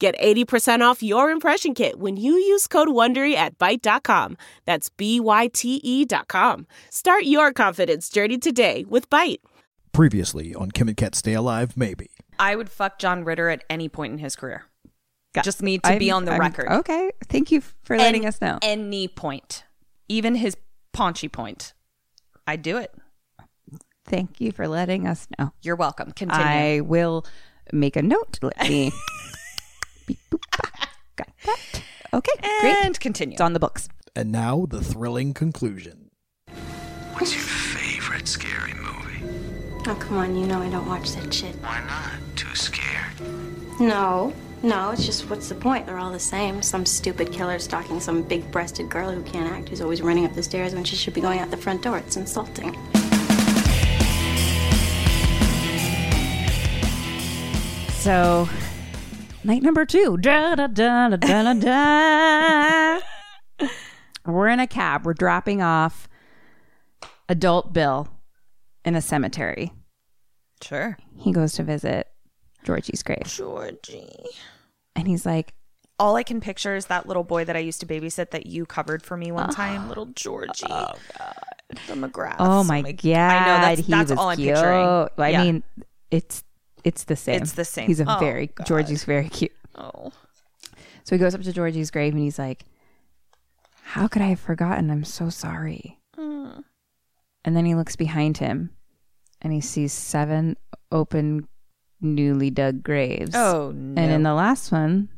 Get 80% off your impression kit when you use code WONDERY at Byte.com. That's B-Y-T-E dot com. Start your confidence journey today with Byte. Previously on Kim and Ket Stay Alive, maybe. I would fuck John Ritter at any point in his career. Got- Just need to be I'm- on the I'm- record. Okay. Thank you for letting An- us know. Any point. Even his paunchy point. I'd do it. Thank you for letting us know. You're welcome. Continue. I will make a note. Let me. Beep, boop, ba. Got that. Okay. great. and continue. It's on the books. And now the thrilling conclusion. What's your favorite scary movie? Oh, come on, you know I don't watch that shit. Why not? Too scared? No, no, it's just what's the point? They're all the same. Some stupid killer stalking some big breasted girl who can't act, who's always running up the stairs when she should be going out the front door. It's insulting. So, night number two. Da, da, da, da, da, da. We're in a cab. We're dropping off adult Bill in a cemetery. sure. He goes to visit Georgie's grave. Georgie. And he's like, All I can picture is that little boy that I used to babysit that you covered for me one uh-huh. time, little Georgie. Oh God, the McGrath. Oh my god! I know that's, he that's was all I'm cute. picturing. I Yeah. mean, it's it's the same. It's the same. He's a Oh, very God. Georgie's very cute. oh, So he goes up to Georgie's grave and he's like, "How could I have forgotten? I'm so sorry." Hmm. And then he looks behind him, and he sees seven open, newly dug graves. oh no. And in the last one,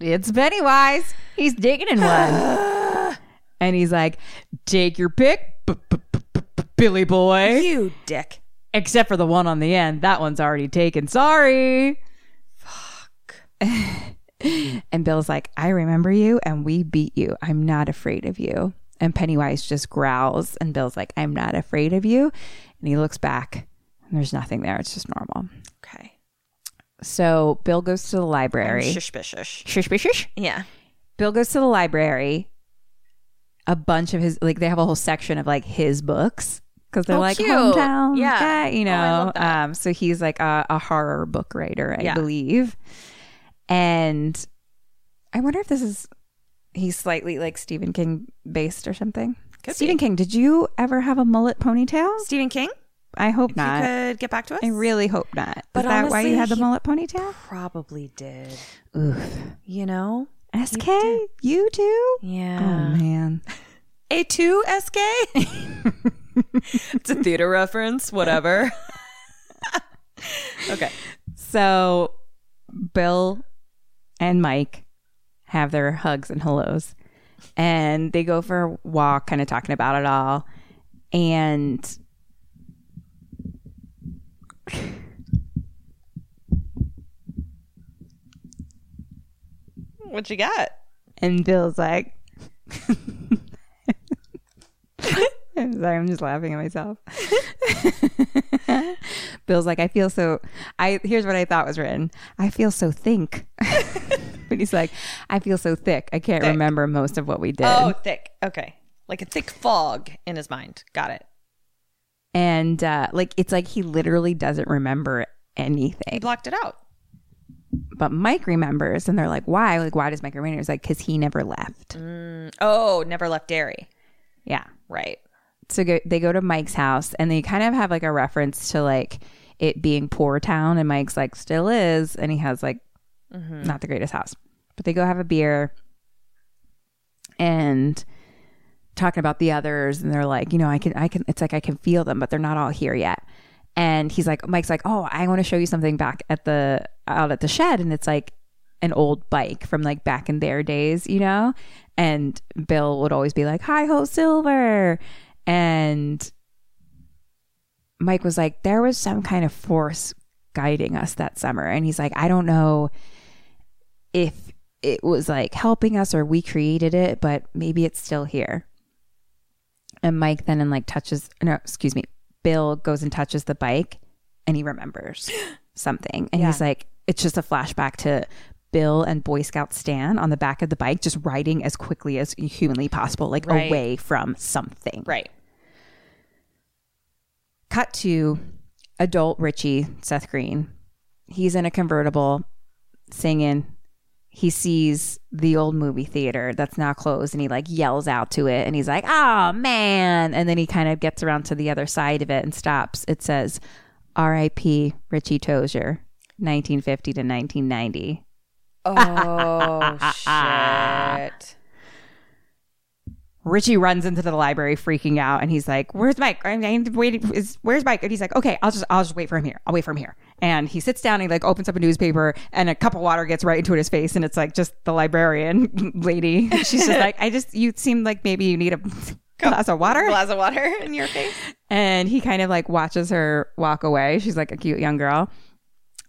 it's Pennywise. He's digging in one. and he's like, Take your pick, Billy boy. you dick. Except for the one on the end. That one's already taken. Sorry. Fuck. and Bill's like, I remember you and we beat you. I'm not afraid of you. And Pennywise just growls. And Bill's like, I'm not afraid of you. And he looks back and there's nothing there. It's just normal. Okay. So Bill goes to the library. Shush, shush, shush. Shush, shush, shush. Yeah. Bill goes to the library. A bunch of his like they have a whole section of like his books because they're Oh, like cute. hometown, Yeah. guy, you Oh, know. That. um, so he's like a, a horror book writer, I Yeah. believe. And I wonder if this is he's slightly like Stephen King based or something. Could Stephen be. King, did you ever have a mullet ponytail? Stephen King. I hope If not. you could get back to us. I really hope not. But is that why you had the mullet ponytail? probably did. Oof. You know. SK, you too? Yeah. Oh man. A two SK. it's a theater reference. Whatever. okay. So Bill and Mike have their hugs and hellos and they go for a walk, kind of talking about it all. And What you got? and Bill's like I'm sorry, I'm just laughing at myself. Bill's like, I feel so I here's what I thought was written. I feel so think. but he's like, I feel so thick. I can't Thick. remember most of what we did. Oh, thick. Okay. Like a thick fog in his mind. Got it. and uh, like it's like he literally doesn't remember anything. He blocked it out. But Mike remembers, and they're like, "Why? Like, why does Mike remember?" He's like, "Cause he never left." Oh, never left Derry. Yeah. Right. So go, they go to Mike's house, and they kind of have like a reference to like it being poor town, and Mike's like still is, and he has like mm-hmm. not the greatest house. But they go have a beer, and talking about the others and they're like, you know, I can I can it's like I can feel them, but they're not all here yet. And he's like Mike's like, "Oh, I want to show you something back at the out at the shed." And it's like an old bike from like back in their days, you know? And Bill would always be like, "Hi ho silver." And Mike was like, "There was some kind of force guiding us that summer." And he's like, "I don't know if it was like helping us or we created it, but maybe it's still here." And Mike then and like touches no, excuse me, Bill goes and touches the bike and he remembers something. And he's like, it's just a flashback to Bill and Boy Scout Stan on the back of the bike, just riding as quickly as humanly possible, like Right. away from something. Right. Cut to adult Richie, Seth Green. He's in a convertible singing. He sees the old movie theater that's now closed and he like yells out to it and he's like, oh man. And then he kind of gets around to the other side of it and stops. It says, R.I.P. Richie Tozier, 1950 to 1990. Oh shit. Richie runs into the library freaking out and he's like, Where's Mike? I'm I'm waiting. Is, where's Mike? And he's like, Okay, I'll just I'll just wait for him here. I'll wait for him here. And he sits down and he like opens up a newspaper and a cup of water gets right into his face and it's like just the librarian lady. She's just like, I just you seem like maybe you need a glass of water. Glass of water in your face. And he kind of like watches her walk away. She's like a cute young girl.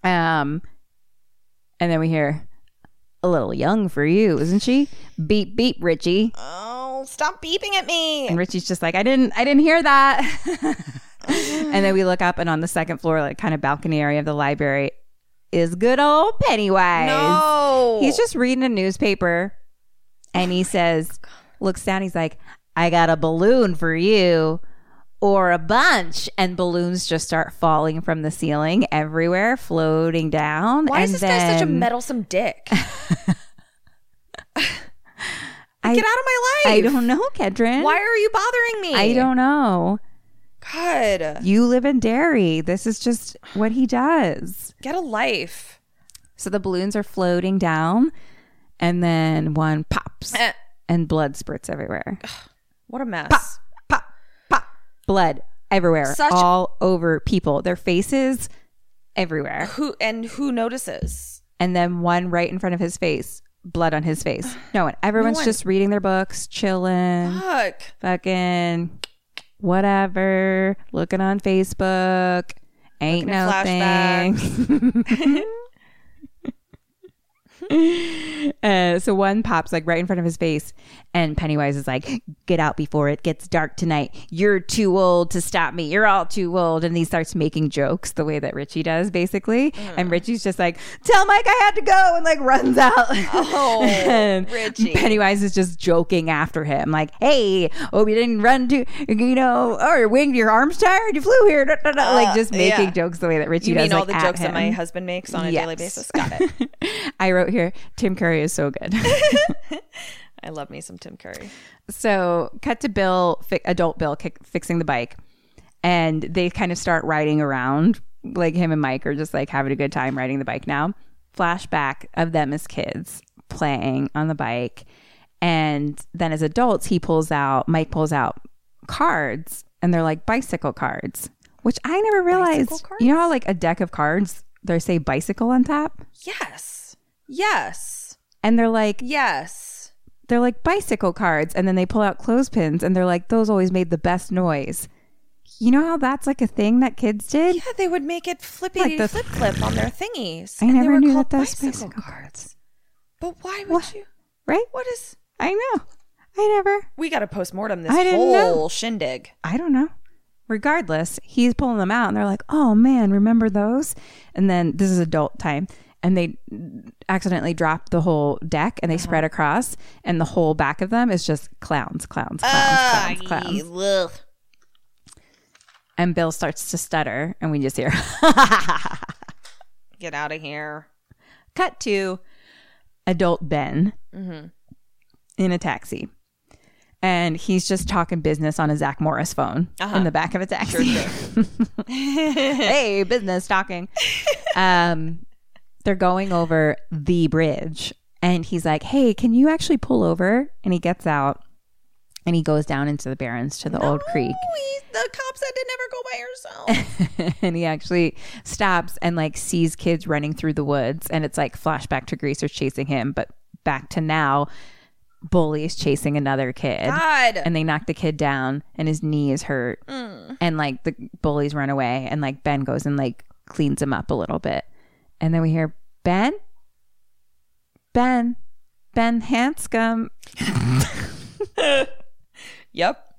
Um and then we hear a little young for you, isn't she? Beep beep, Richie. Oh, stop beeping at me. And Richie's just like, I didn't, I didn't hear that. and then we look up, and on the second floor, like kind of balcony area of the library, is good old Pennywise. No. he's just reading a newspaper, and he oh says, looks down, he's like, I got a balloon for you. Or a bunch, and balloons just start falling from the ceiling everywhere, floating down. Why is this guy such a meddlesome dick? I- Get out of my life. I don't know, kedrin Why are you bothering me? I don't know. God. You live in Derry. This is just what he does. Get a life. So the balloons are floating down, and then one pops, Eh. and blood spurts everywhere. What a mess. Pop, blood everywhere, Such- all over people, their faces everywhere, Who and who notices? and then one right in front of his face, blood on his face. No one. Everyone's one. just reading their books, chilling, Fuck. fucking whatever, looking on Facebook. Ain't Looking no at thing. Uh, so one pops like right in front of his face, and Pennywise is like, "Get out before it gets dark tonight. You're too old to stop me. You're all too old." And he starts making jokes the way that Richie does, basically. And Richie's just like, "Tell Mike I had to go," and like runs out. Oh, and Richie. Pennywise is just joking after him, like, "Hey, oh, you didn't run to, you know, or your wing, your arms tired. You flew here." da, da, da," like just making Uh, yeah. jokes the way that Richie You does. You mean all like, the jokes that my husband makes on a daily basis? Got it. I wrote here, Tim Curry is so good. I love me some Tim Curry. so, cut to Bill, fi- adult Bill, kick, fixing the bike, and they kind of start riding around. Like him and Mike are just like having a good time riding the bike now. Flashback of them as kids playing on the bike, and then as adults, he pulls out. Mike pulls out cards, and they're like bicycle cards, which I never realized. You know how like a deck of cards, they say bicycle on top, Yes. Yes. and they're like Yes. They're like bicycle cards and then they pull out clothespins and they're like those always made the best noise you know how that's like a thing that kids did Yeah, they would make it flippy Like the- flip flip on their thingies. I and they never were knew called that those bicycle bicycle cards. But why would What? you? right What is? i know i never We got to post mortem this I didn't whole know. shindig. i don't know regardless he's pulling them out and they're like oh man remember those and then this is adult time and they accidentally drop the whole deck and they Uh-huh. spread across and the whole back of them is just clowns clowns clowns Ah, clowns clowns and bill starts to stutter and we just hear Get out of here. cut to adult Ben Mm-hmm. in a taxi. And he's just talking business on a Zach Morris phone Uh-huh. in the back of a taxi. hey, business talking. um, they're going over the bridge. And he's like, "Hey, can you actually pull over?" And he gets out and he goes down into the barrens to the old creek. the cop said to never go by yourself. and he actually stops and like sees kids running through the woods and it's like flashback to greasers chasing him but back to now bullies chasing another kid God. and they knock the kid down and his knee is hurt mm. and like the bullies run away and like ben goes and like cleans him up a little bit and then we hear ben? Ben. Ben hanscom. Yep.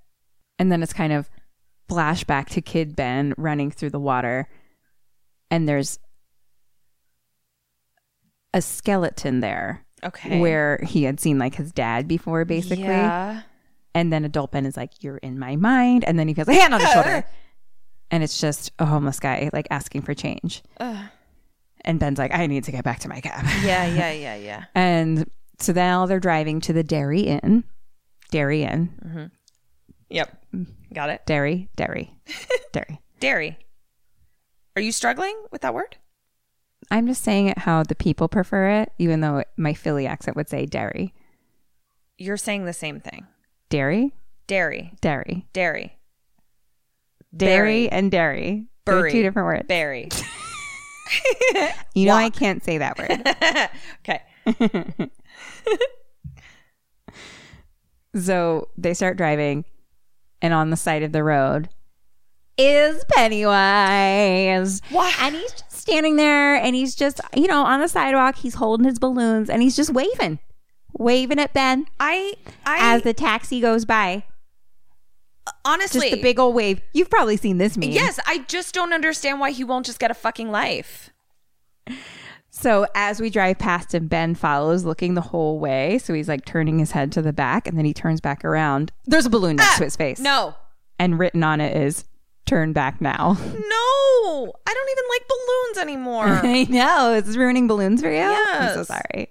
and then it's kind of flashback to kid ben running through the water. And there's a skeleton there Okay. where he had seen like his dad before basically. Yeah. and then adult ben is like you're in my mind. And then he feels a hand on his shoulder. And it's just a homeless guy like asking for change and ben's like i need to get back to my cab Yeah, yeah, yeah, yeah. and so now they're driving to the dairy inn dairy inn mm-hmm. Yep. Got it. dairy dairy dairy Dairy. Are you struggling with that word? I'm just saying it how the people prefer it, even though my Philly accent would say dairy. You're saying the same thing. Dairy? Dairy. Dairy. Dairy. Dairy and dairy. They're two different words. Berry. You know I can't say that word. okay. so they start driving, and on the side of the road is Pennywise. What? And he's just standing there, and he's just, you know, on the sidewalk. He's holding his balloons, and he's just waving, waving at Ben I I as the taxi goes by. Honestly Just a big old wave. You've probably seen this meme. Yes, I just don't understand why he won't just get a fucking life. So as we drive past him, Ben follows looking the whole way. So he's like turning his head to the back and then he turns back around. There's a balloon next to his face. Ah, No. And written on it is turn back now. No. I don't even like balloons anymore. I know. It's ruining balloons for you. I'm so Yes. sorry.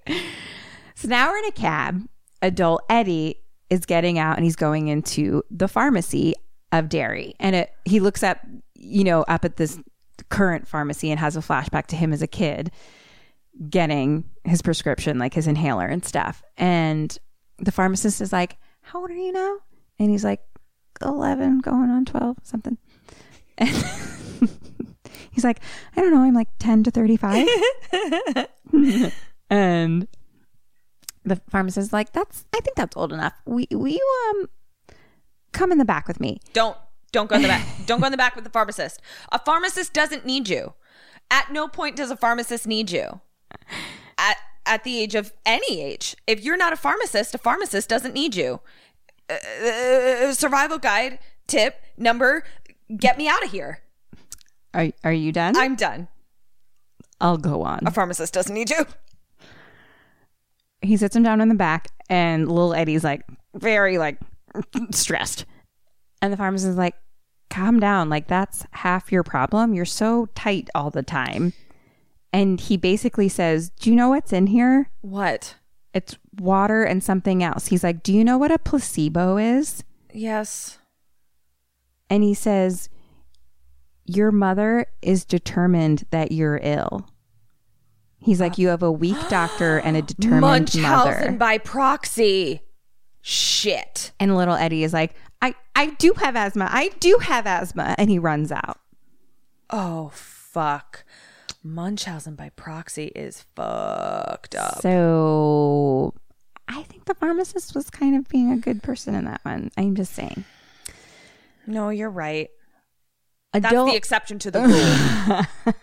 So now we're in a cab. Adult Eddie is getting out and he's going into the pharmacy of Derry. And it, he looks up, you know, up at this current pharmacy and has a flashback to him as a kid getting his prescription, like his inhaler and stuff. And the pharmacist is like, How old are you now? And he's like, 11, going on 12, something. And he's like, I don't know, I'm like 10 to 35. and the pharmacist is like, That's, I think that's old enough. We, will you, um, come in the back with me? don't don't go in the back. don't go in the back with the pharmacist. A pharmacist doesn't need you. At no point does a pharmacist need you. At at the age of any age. If you're not a pharmacist, a pharmacist doesn't need you. Uh, survival guide tip number get me out of here. Are, are you done? I'm done. I'll go on. A pharmacist doesn't need you. He sits him down in the back and little eddie's like very like stressed. And the pharmacist is like calm down. Like that's half your problem. You're so tight all the time. And he basically says do you know what's in here? What? it's water and something else. He's like do you know what a placebo is? Yes. and he says your mother is determined that you're ill he's like you have a weak doctor and a determined Munchausen mother by proxy. Shit. And little Eddie is like, I, I do have asthma. I do have asthma. And he runs out. Oh fuck. Munchausen by proxy is fucked up. So I think the pharmacist was kind of being a good person in that one. I'm just saying. No, you're right. That's the exception to the rule.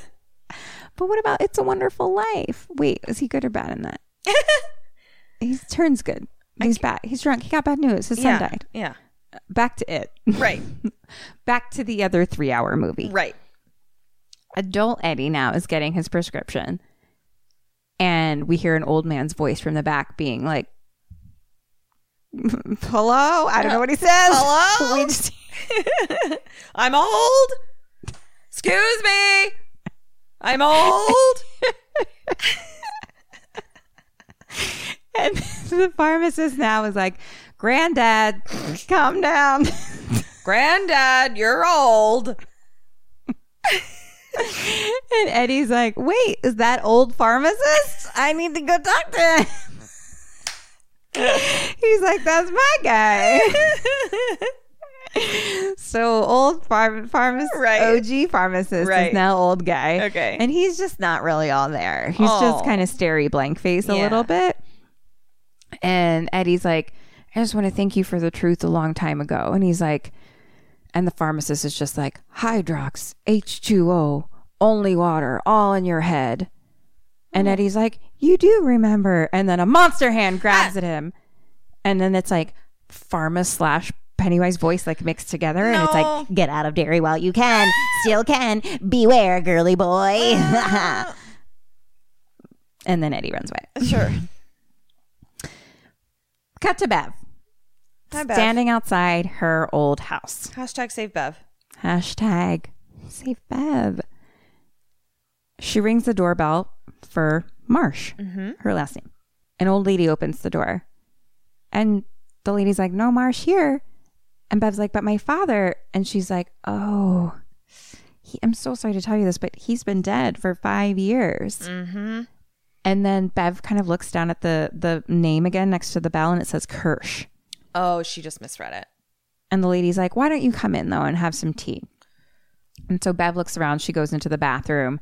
but what about It's a Wonderful Life? Wait, is he good or bad in that? he turns good. He's bad. He's drunk. He got bad news. His son yeah. died. Yeah. Uh, back to it. Right. Back to the other three hour movie. right. adult Eddie now is getting his prescription. And we hear an old man's voice from the back being like, Hello? I don't know what he uh, says. Hello? We just- I'm old. Excuse me. I'm old. and the pharmacist now is like, Granddad, calm down. Granddad, you're old. and Eddie's like, wait, is that old pharmacist? I need to go talk to him. He's like, that's my guy. so old pharm- pharmacist, Right. OG pharmacist Right. is now old guy. Okay. And he's just not really all there. He's Aw. just kind of starey blank face a Yeah. little bit. And Eddie's like, I just want to thank you for the truth a long time ago. And he's like, and the pharmacist is just like, Hydrox, H2O, only water, all in your head. And mm. Eddie's like, You do remember. And then a monster hand ah. grabs at him. And then it's like pharma slash Pennywise voice like mixed together. And it's like, Get out of Derry while you can. Still can. Beware, girly boy. and then Eddie runs away. Sure. Cut to Bev. Hi, Bev. Standing outside her old house. Hashtag save Bev. Hashtag save Bev. She rings the doorbell for Marsh, mm-hmm. her last name. An old lady opens the door. And the lady's like, No, Marsh here. And Bev's like, But my father. And she's like, Oh, he, I'm so sorry to tell you this, but he's been dead for five years. Mm-hmm. And then Bev kind of looks down at the, the name again next to the bell and it says Kirsch. Oh, she just misread it. And the lady's like, why don't you come in though and have some tea? And so Bev looks around. She goes into the bathroom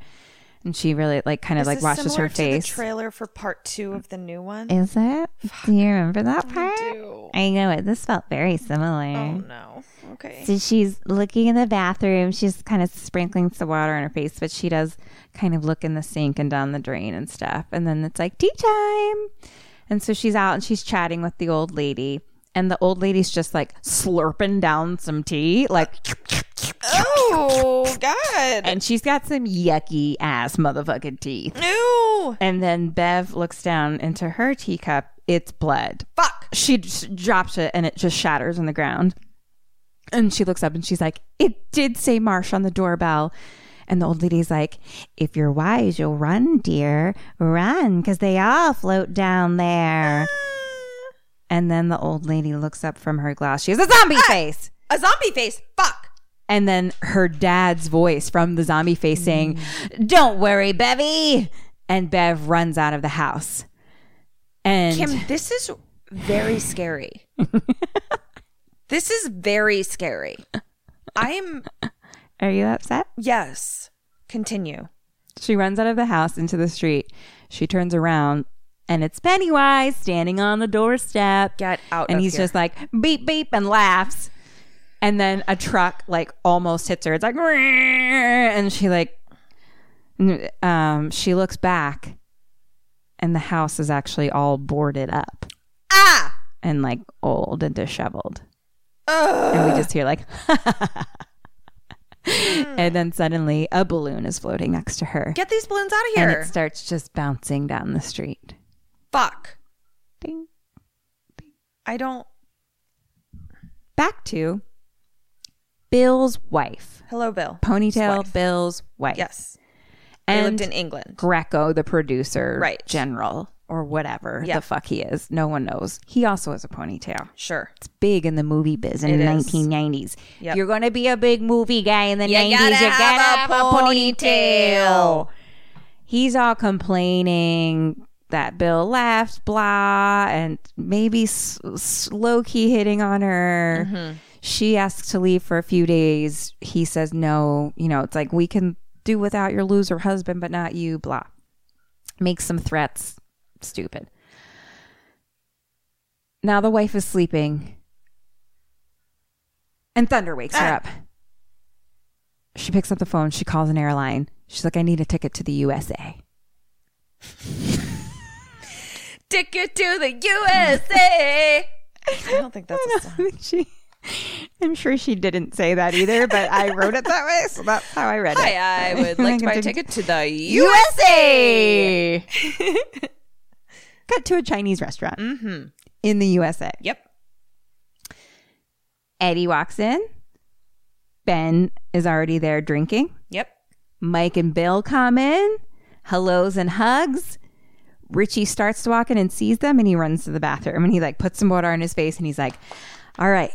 and she really like kind of like this washes her to face. the trailer for part two of the new one. Is it? Do you remember that part? do. I know it. This felt very similar. Oh no. Okay. So she's looking in the bathroom. She's kind of sprinkling some water on her face, but she does kind of look in the sink and down the drain and stuff. And then it's like tea time. And so she's out and she's chatting with the old lady. And the old lady's just like slurping down some tea, like, Oh God. and she's got some yucky ass motherfucking teeth. no. And then Bev looks down into her teacup. It's blood. Fuck. She drops it and it just shatters on the ground. And she looks up and she's like, It did say Marsh on the doorbell. And the old lady's like, If you're wise, you'll run, dear. Run, because they all float down there. And then the old lady looks up from her glass. She has a zombie face. A zombie face. Fuck. And then her dad's voice from the zombie face saying, Don't worry, Bevy. And Bev runs out of the house. And Kim, this is very scary. this is very scary. I'm are you upset? yes. Continue. She runs out of the house into the street. She turns around and it's Pennywise standing on the doorstep. Get out And he's here. just like beep beep and laughs. And then a truck like almost hits her. It's like and she like um she looks back and the house is actually all boarded up Ah. and like old and disheveled. And we just hear like and then suddenly a balloon is floating next to her. Get these balloons out of here. and it starts just bouncing down the street. Fuck. Ding. I don't. Back to Bill's wife. Hello, Bill. Ponytail wife. Bill's wife. Yes. They And lived in England. Greco, the producer, Right. general, or whatever Yeah. the fuck he is. No one knows. He also has a ponytail. Sure. It's big in the movie biz in It the is. 1990s. Yep. You're going to be a big movie guy in the You 90s. gotta you have gotta a have a ponytail. ponytail. He's all complaining that Bill left, blah, and maybe s- s- low key hitting on her. Mm-hmm. She asks to leave for a few days. He says no. You know, it's like we can do without your loser husband, but not you, blah. Makes some threats. Stupid. Now the wife is sleeping. And Thunder wakes her up. She picks up the phone. She calls an airline. She's like, I need a ticket to the USA. Ticket to the USA. I don't think that's a song. she, I'm sure she didn't say that either, but I wrote it that way, so that's how I read it. Hi, I would like to buy a ticket to the USA. Cut to a Chinese restaurant mm-hmm. in the USA. Yep. Eddie walks in. Ben is already there drinking. Yep. Mike and Bill come in. Hellos and hugs. Richie starts to walk in and sees them and he runs to the bathroom and he like puts some water on his face and he's like, All right,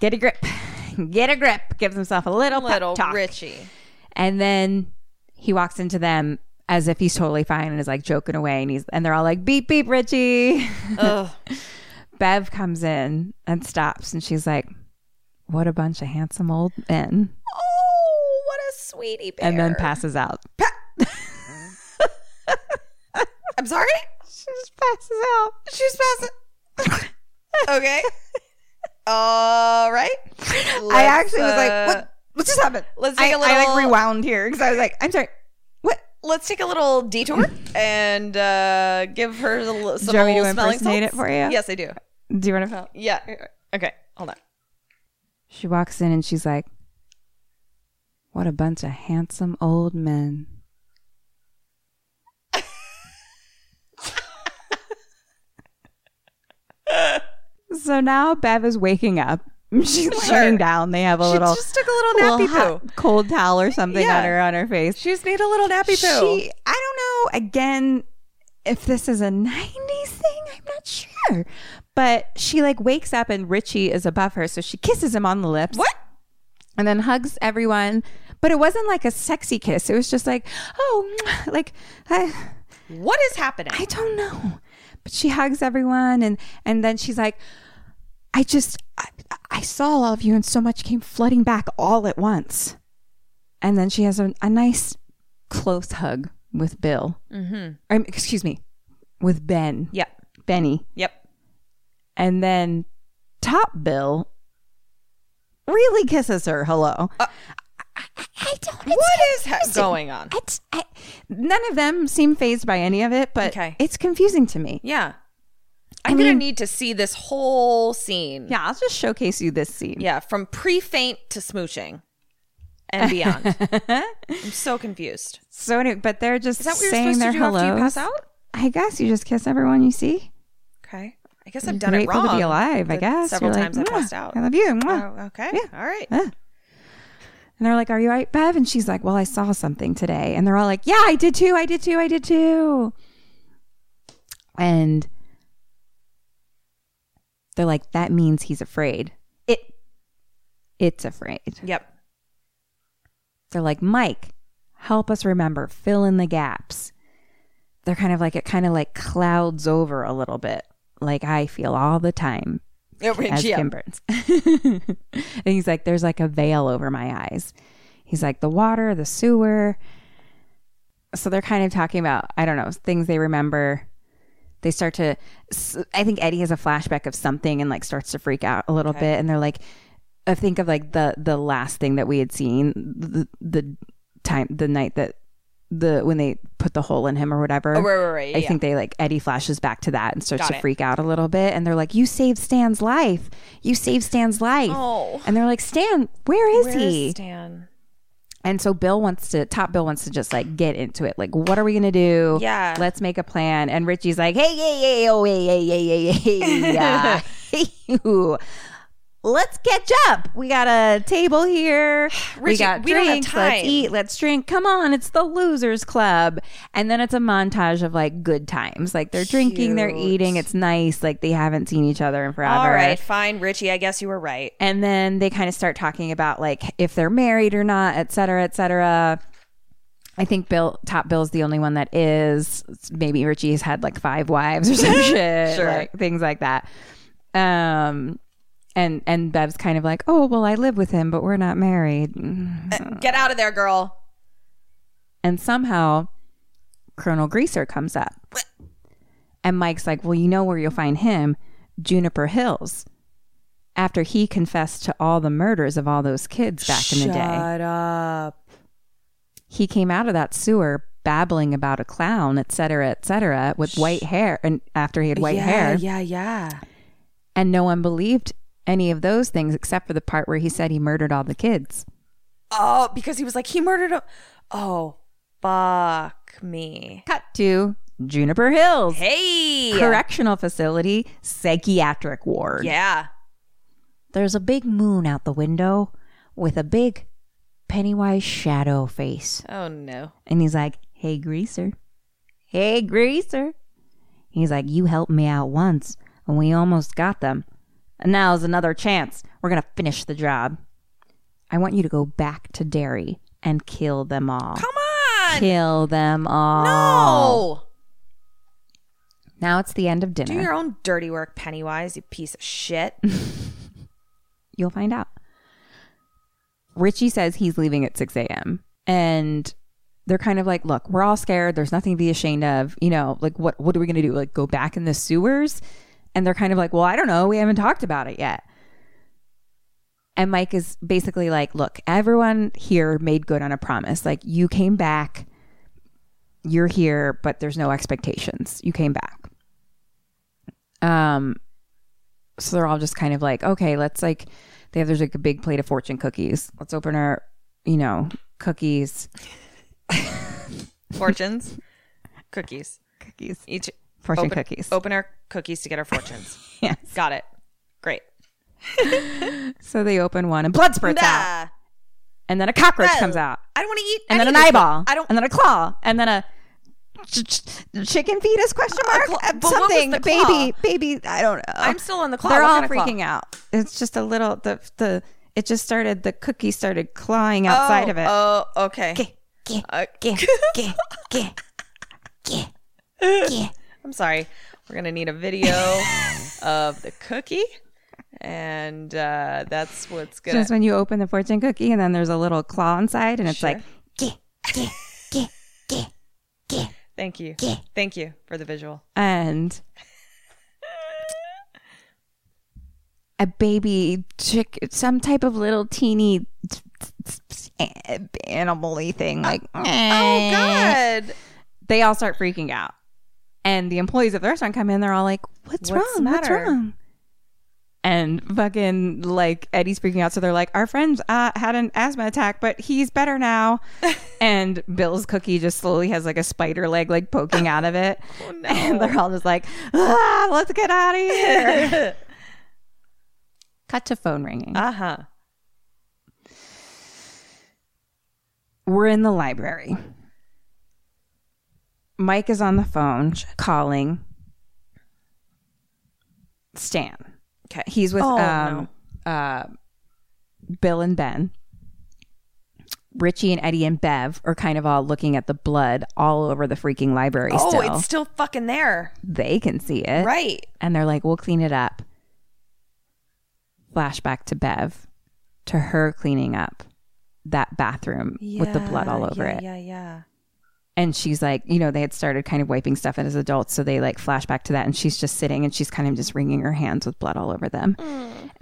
get a grip. Get a grip. Gives himself a little, pep Little talk. Richie. And then he walks into them as if he's totally fine and is like joking away and he's and they're all like beep beep Richie. Bev comes in and stops and she's like, What a bunch of handsome old men. Oh, what a sweetie bear. And then passes out. I'm sorry? She just passes out. She's passing. okay. All right. I actually was like, uh, What what just happened? let's I, take a I like rewound here because I was like, I'm sorry. What? Let's take a little detour and uh, give her the, some you want me to little smelling impersonate it for you? Yes, I do. Do you want to help? Yeah. Okay. Hold on. She walks in and she's like, What a bunch of handsome old men. So now Bev is waking up. She's laying down. They have a She little, just took a little nappy little hot- poo. cold towel or something Yeah. on her on her face. She just need a little nappy poo. She, I don't know. Again, if this is a '90s thing, I'm not sure. But she like wakes up and Richie is above her, so she kisses him on the lips. what? and then hugs everyone. But it wasn't like a sexy kiss. It was just like, oh, like I, What is happening? I don't know. But she hugs everyone, and and then she's like, I just, I, I saw all of you, and so much came flooding back all at once. And then she has a, a nice close hug with Bill. Mm-hmm. excuse me, with Ben. Yep. Benny. Yep. And then Top Bill really kisses her hello. I, I don't. What is ha- going on? It's, I, none of them seem phased by any of it, but Okay. it's confusing to me. Yeah. I'm gonna need to see this whole scene. Yeah, I'll just showcase you this scene. Yeah, from pre-faint to smooching and beyond. I'm so confused. So, anyway, but they're just Is that what you're saying supposed their to do after you pass out? I guess you just kiss everyone you see. Okay. I guess I've done it Grateful wrong. to be alive. I the guess Several You're like, times I "Mwah, passed out. I love you. mwah." Oh, okay. Yeah. All right. And they're like, Are you all right, Bev? And she's like, Well, I saw something today. And they're all like, Yeah, I did too. I did too. I did too. And they're like, That means he's afraid. It it's afraid. Yep. They're like, Mike, help us remember, fill in the gaps. They're kind of like it kind of like clouds over a little bit, like I feel all the time Oh, as yeah. Kim Burns. and he's like, there's like a veil over my eyes. He's like, the water, the sewer. So they're kind of talking about, I don't know, things they remember. They start to, I think Eddie has a flashback of something and like starts to freak out a little bit. And they're like, I think of like the the last thing that we had seen, the, the time, the night that the when they put the hole in him or whatever. Oh, right, right, right, I yeah. think they like Eddie flashes back to that and starts Got to it. freak out a little bit. And they're like, "You saved Stan's life. You saved Stan's life." Oh. And they're like, "Stan, where is Where he?" is Stan? And so Bill wants to, Top Bill wants to just like get into it. Like, what are we going to do? Yeah. Let's make a plan. And Richie's like, hey, hey, hey, oh, hey, hey, hey, hey, hey, you. Let's catch up. We got a table here. we got we drinks. Let's eat. Let's drink. Come on. It's the Losers Club. And then it's a montage of like good times. Like they're drinking, they're eating. It's nice. Like they haven't seen each other in forever. All right, fine, Richie. I guess you were right. And then they kind of start talking about like if they're married or not, et cetera, et cetera. I think Bill Top Bill's the only one that is. Maybe Richie's had like five wives or some shit, Sure. like things like that. Um, and and Bev's kind of like, oh well, I live with him, but we're not married. Uh, get out of there, girl. And somehow, Colonel Greaser comes up, and Mike's like, well, you know where you'll find him, Juniper Hills. After he confessed to all the murders of all those kids back in the day. Shut up. he came out of that sewer babbling about a clown, et cetera, et cetera, with white hair. And after he had white yeah, hair, Yeah, yeah. and no one believed any of those things except for the part where he said he murdered all the kids. Oh, because he was like he murdered a. Oh, fuck me. Cut to Juniper Hills, Hey. correctional facility, psychiatric ward. Yeah. There's a big moon out the window with a big Pennywise shadow face. Oh no. And he's like, Hey, Greaser. Hey, Greaser. He's like, You helped me out once, and we almost got them. And now's another chance. We're going to finish the job. I want you to go back to Derry and kill them all. Come on. kill them all. No. Now it's the end of dinner. Do your own dirty work, Pennywise, you piece of shit. You'll find out. Richie says he's leaving at 6 a.m. And they're kind of like, look, we're all scared. There's nothing to be ashamed of. You know, like, what, what are we going to do? Like, go back in the sewers? And they're kind of like, well, I don't know. We haven't talked about it yet. And Mike is basically like, look, everyone here made good on a promise. Like, you came back, you're here, but there's no expectations. You came back. Um, so they're all just kind of like, okay, let's like, they have there's like a big plate of fortune cookies. Let's open our, you know, cookies, Fortunes, cookies. cookies, Each fortune open, cookies. Open our cookies to get our fortunes. Yes. Got it. Great. So they open one and blood spurts out, Ah, and then a cockroach comes out, I don't want to eat. and then an eyeball, I don't. and then a claw, and then a ch- ch- chicken fetus question mark claw- Uh, but what was something claw? baby baby I don't know. I'm still on the claw. They're What all kind of claw? freaking out. It's just a little the the it just started the cookie started clawing outside oh, of it. Oh, okay. Geh, geh, Uh, geh, geh, geh, geh, geh. I'm sorry. We're gonna need a video of the cookie, and uh, that's what's gonna. Just when you open the fortune cookie and then there's a little claw inside and it's Sure. like. Thank you. Yeah. Thank you for the visual. and a baby chick some type of little teeny animal-y thing like Oh eh. God! they all start freaking out and the employees of the restaurant come in they're all like what's, What's wrong? What's wrong? And fucking like Eddie's freaking out. So they're like our friend uh, had an asthma attack but he's better now. And Bill's cookie just slowly has like a spider leg like poking out of it. And they're all just like ah, let's get out of here. Cut to phone ringing. Uh huh. we're in the library. Mike is on the phone calling Stan. Okay. He's with Oh, um uh Bill and Ben. Richie and Eddie and Bev are kind of all looking at the blood all over the freaking library Oh, still. it's still fucking there. they can see it. Right. And they're like, we'll clean it up. Flashback to Bev, to her cleaning up that bathroom with the blood all over yeah, it. Yeah, yeah. And she's like you know they had started kind of wiping stuff as adults so they like flash back to that and she's just sitting and she's kind of just wringing her hands with blood all over them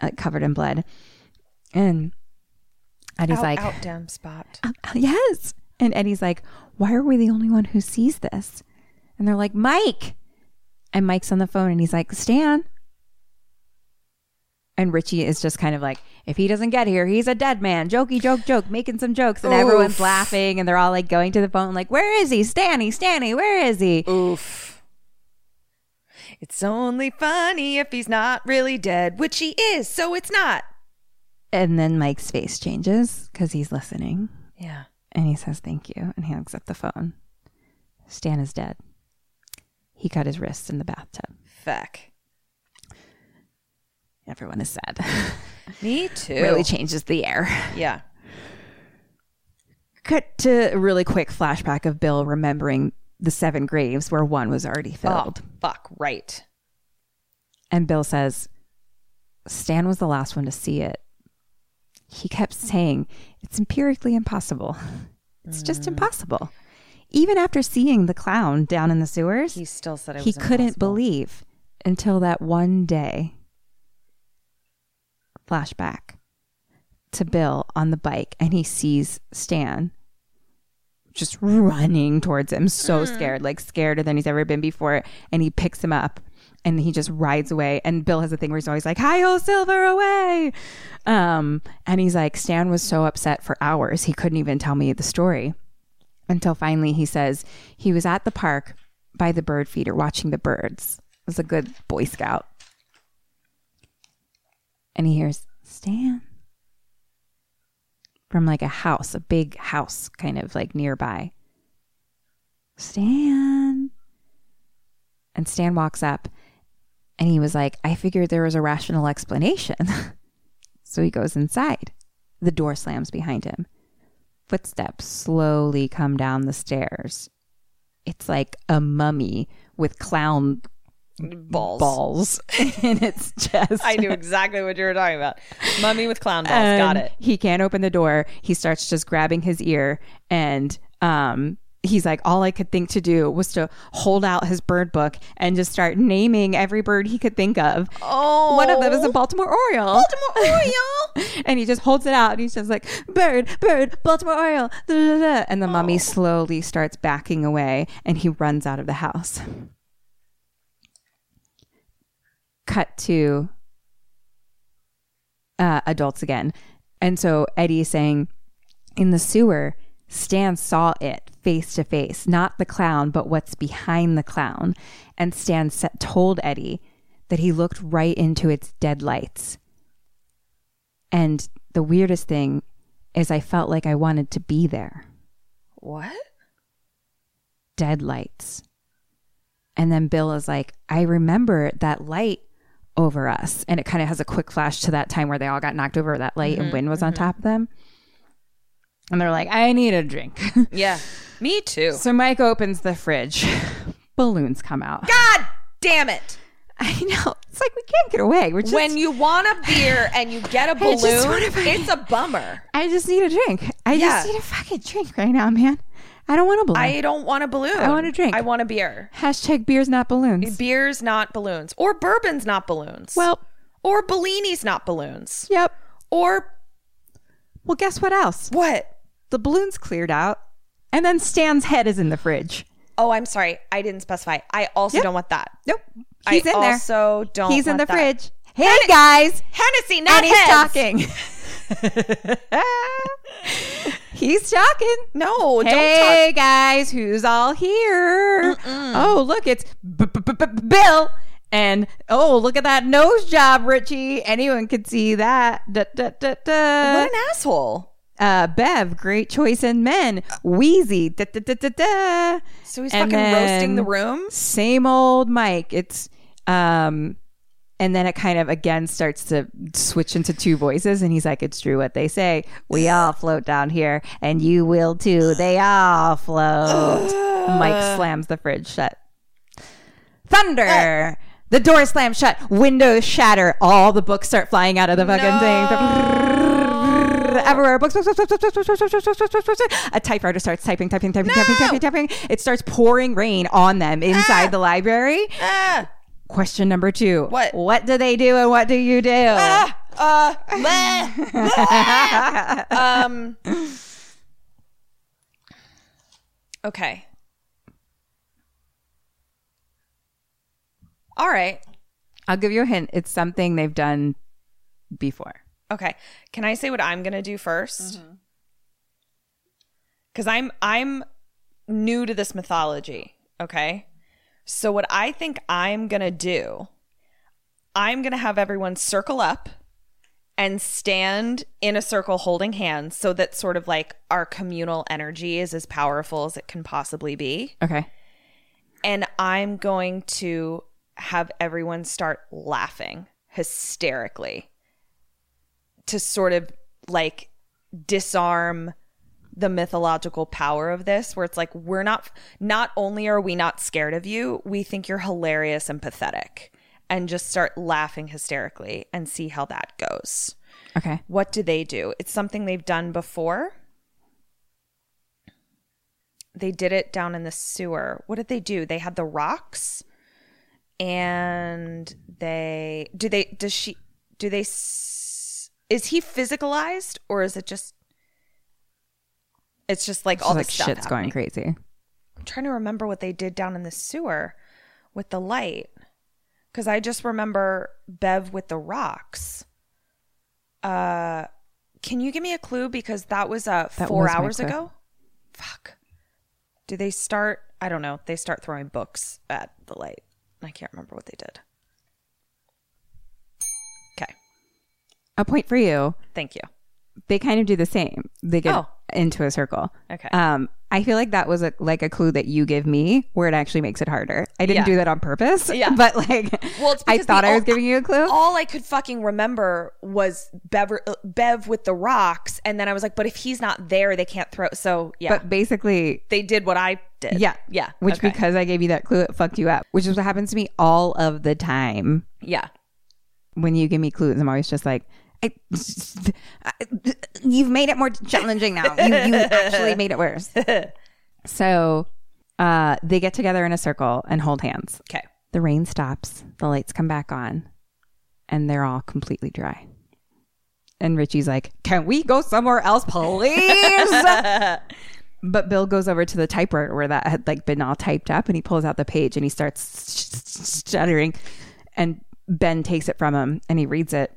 like covered in blood. And eddie's out, like out damn spot. Uh, uh, yes. And eddie's like why are we the only one who sees this? And they're like mike. And mike's on the phone and he's like stan and Richie is just kind of like, if he doesn't get here, he's a dead man. Jokey, joke, joke, making some jokes. And everyone's laughing and they're all like going to the phone, like, where is he? Stanny, Stanny, where is he? Oof. It's only funny if he's not really dead, which he is, so it's not. And then Mike's face changes because he's listening Yeah. and he says, thank you. And he hangs up the phone. Stan is dead. He cut his wrists in the bathtub. Fuck. Everyone is sad. Me too. really changes the air. Yeah. Cut to a really quick flashback of Bill remembering the seven graves where one was already oh, filled. Oh, fuck. Right. And Bill says, Stan was the last one to see it. He kept saying, It's empirically impossible. It's just mm. impossible. Even after seeing the clown down in the sewers, He still said it he couldn't impossible. believe until that one day. Flashback to Bill on the bike, and he sees Stan just running towards him, so scared, like scared than he's ever been before. And he picks him up and he just rides away. And Bill has a thing where he's always like, Hi ho, Silver, away. Um, and he's like, Stan was so upset for hours, he couldn't even tell me the story until finally he says he was at the park by the bird feeder watching the birds. Was a good Boy Scout. And he hears Stan from like a house, a big house kind of like nearby. Stan. And Stan walks up and he was like, I figured there was a rational explanation. so he goes inside. The door slams behind him. footsteps slowly come down the stairs. It's like a mummy with clown Balls. balls in its chest. I knew exactly what you were talking about. Mummy with clown balls. Got it. He can't open the door. He starts just grabbing his ear and um he's like all I could think to do was to hold out his bird book and just start naming every bird he could think of. Oh. One of them is a Baltimore Oriole. Baltimore Oriole. and he just holds it out and he's just like bird bird baltimore oriole da, da, da, da." and the mummy slowly starts backing away and he runs out of the house cut to uh, adults again and so eddie is saying in the sewer stan saw it face to face not the clown but what's behind the clown and stan sa- told eddie that he looked right into its dead lights and the weirdest thing is I felt like I wanted to be there. What? Dead lights. And then Bill is like, I remember that light over us. And it kind of has a quick flash to that time where they all got knocked over that light and mm-hmm. wind was on mm-hmm. top of them. And they're like, I need a drink. Yeah. Me too. so Mike opens the fridge. Balloons come out. God damn it. I know. It's like we can't get away. We're just when you want a beer and you get a balloon, it's a bummer. I just need a drink. I Yeah. just need a fucking drink right now, man. I don't want a balloon. I don't want a balloon. I want a drink. I want a beer. Hashtag beers not balloons. Beer's not balloons. Or bourbon's not balloons. Well, or Bellini's not balloons. yep. Or Well, guess what else? what? The balloons cleared out, and then Stan's head is in the fridge. Oh, I'm sorry. I didn't specify. I also Yep. don't want that. Nope. He's I in there. also don't He's in the that. fridge. Hey guys, Hennessy, not and he's heads. talking. he's talking. No, don't talk. Hey guys, who's all here? Oh, look, it's B- B- B- B- Bill. And oh, look at that nose job, Richie. Anyone could see that. Da, da, da, da. What an asshole. uh, Bev, great choice in men. Wheezy, da, da, da, da, da. So he's And fucking roasting the room. Same old Mike. It's um, and then it kind of again starts to switch into two voices, and he's like, "It's true what they say. We all float down here, and you will too. They all float." Mike slams the fridge shut. Thunder. The door slams shut. Windows shatter. All the books start flying out of the fucking thing. Everywhere. Books, books, books, books, books, books, books, books, books, books. A typewriter starts typing, typing, typing, typing, typing, typing. It starts pouring rain on them inside the library. Question number two. What? What do they do and what do you do? ah, uh, bleh, bleh. um. Okay. All right. I'll give you a hint. It's something they've done before. Okay. Can I say what I'm going to do 1st Cuz I'm I'm new to this mythology, okay? So what I think I'm going to do I'm going to have everyone circle up and stand in a circle holding hands so that sort of like our communal energy is as powerful as it can possibly be. Okay. And I'm going to have everyone start laughing hysterically to sort of like disarm the mythological power of this where it's like we're not not only are we not scared of you we think you're hilarious and pathetic. And just start laughing hysterically and see how that goes. Okay. what do they do? It's something they've done before. They did it down in the sewer. What did they do? They had the rocks and they do they does she do they s- is he physicalized or is it just it's just like all So the like shit's going crazy. I'm trying to remember what they did down in the sewer with the light. Cause I just remember Bev with the rocks. Uh can you give me a clue? Because that was uh That four was hours ago. Fuck. Do they start I don't know. They start throwing books at the light. I can't remember what they did. Okay. A point for you. Thank you. They kind of do the same. They get Oh. Into a circle. Okay. Um, I feel like that was a like a clue that you give me where it actually makes it harder. I didn't Yeah. do that on purpose. Yeah. But like Well, it's I thought I was all- giving you a clue. All I could fucking remember was Bev, uh, Bev with the rocks, and then I was like, but if he's not there, they can't throw. So yeah, But basically they did what I did. yeah. yeah. Which okay. because I gave you that clue it fucked you up. Which is what happens to me all of the time. yeah, When you give me clues, I'm always just like I, you've made it more challenging now. You, you actually made it worse. So uh, they get together in a circle and hold hands. okay. The rain stops, the lights come back on, and they're all completely dry. And Richie's like, Can we go somewhere else, please? but Bill goes over to the typewriter where that had like been all typed up and he pulls out the page and he starts stuttering. And Ben takes it from him and he reads it.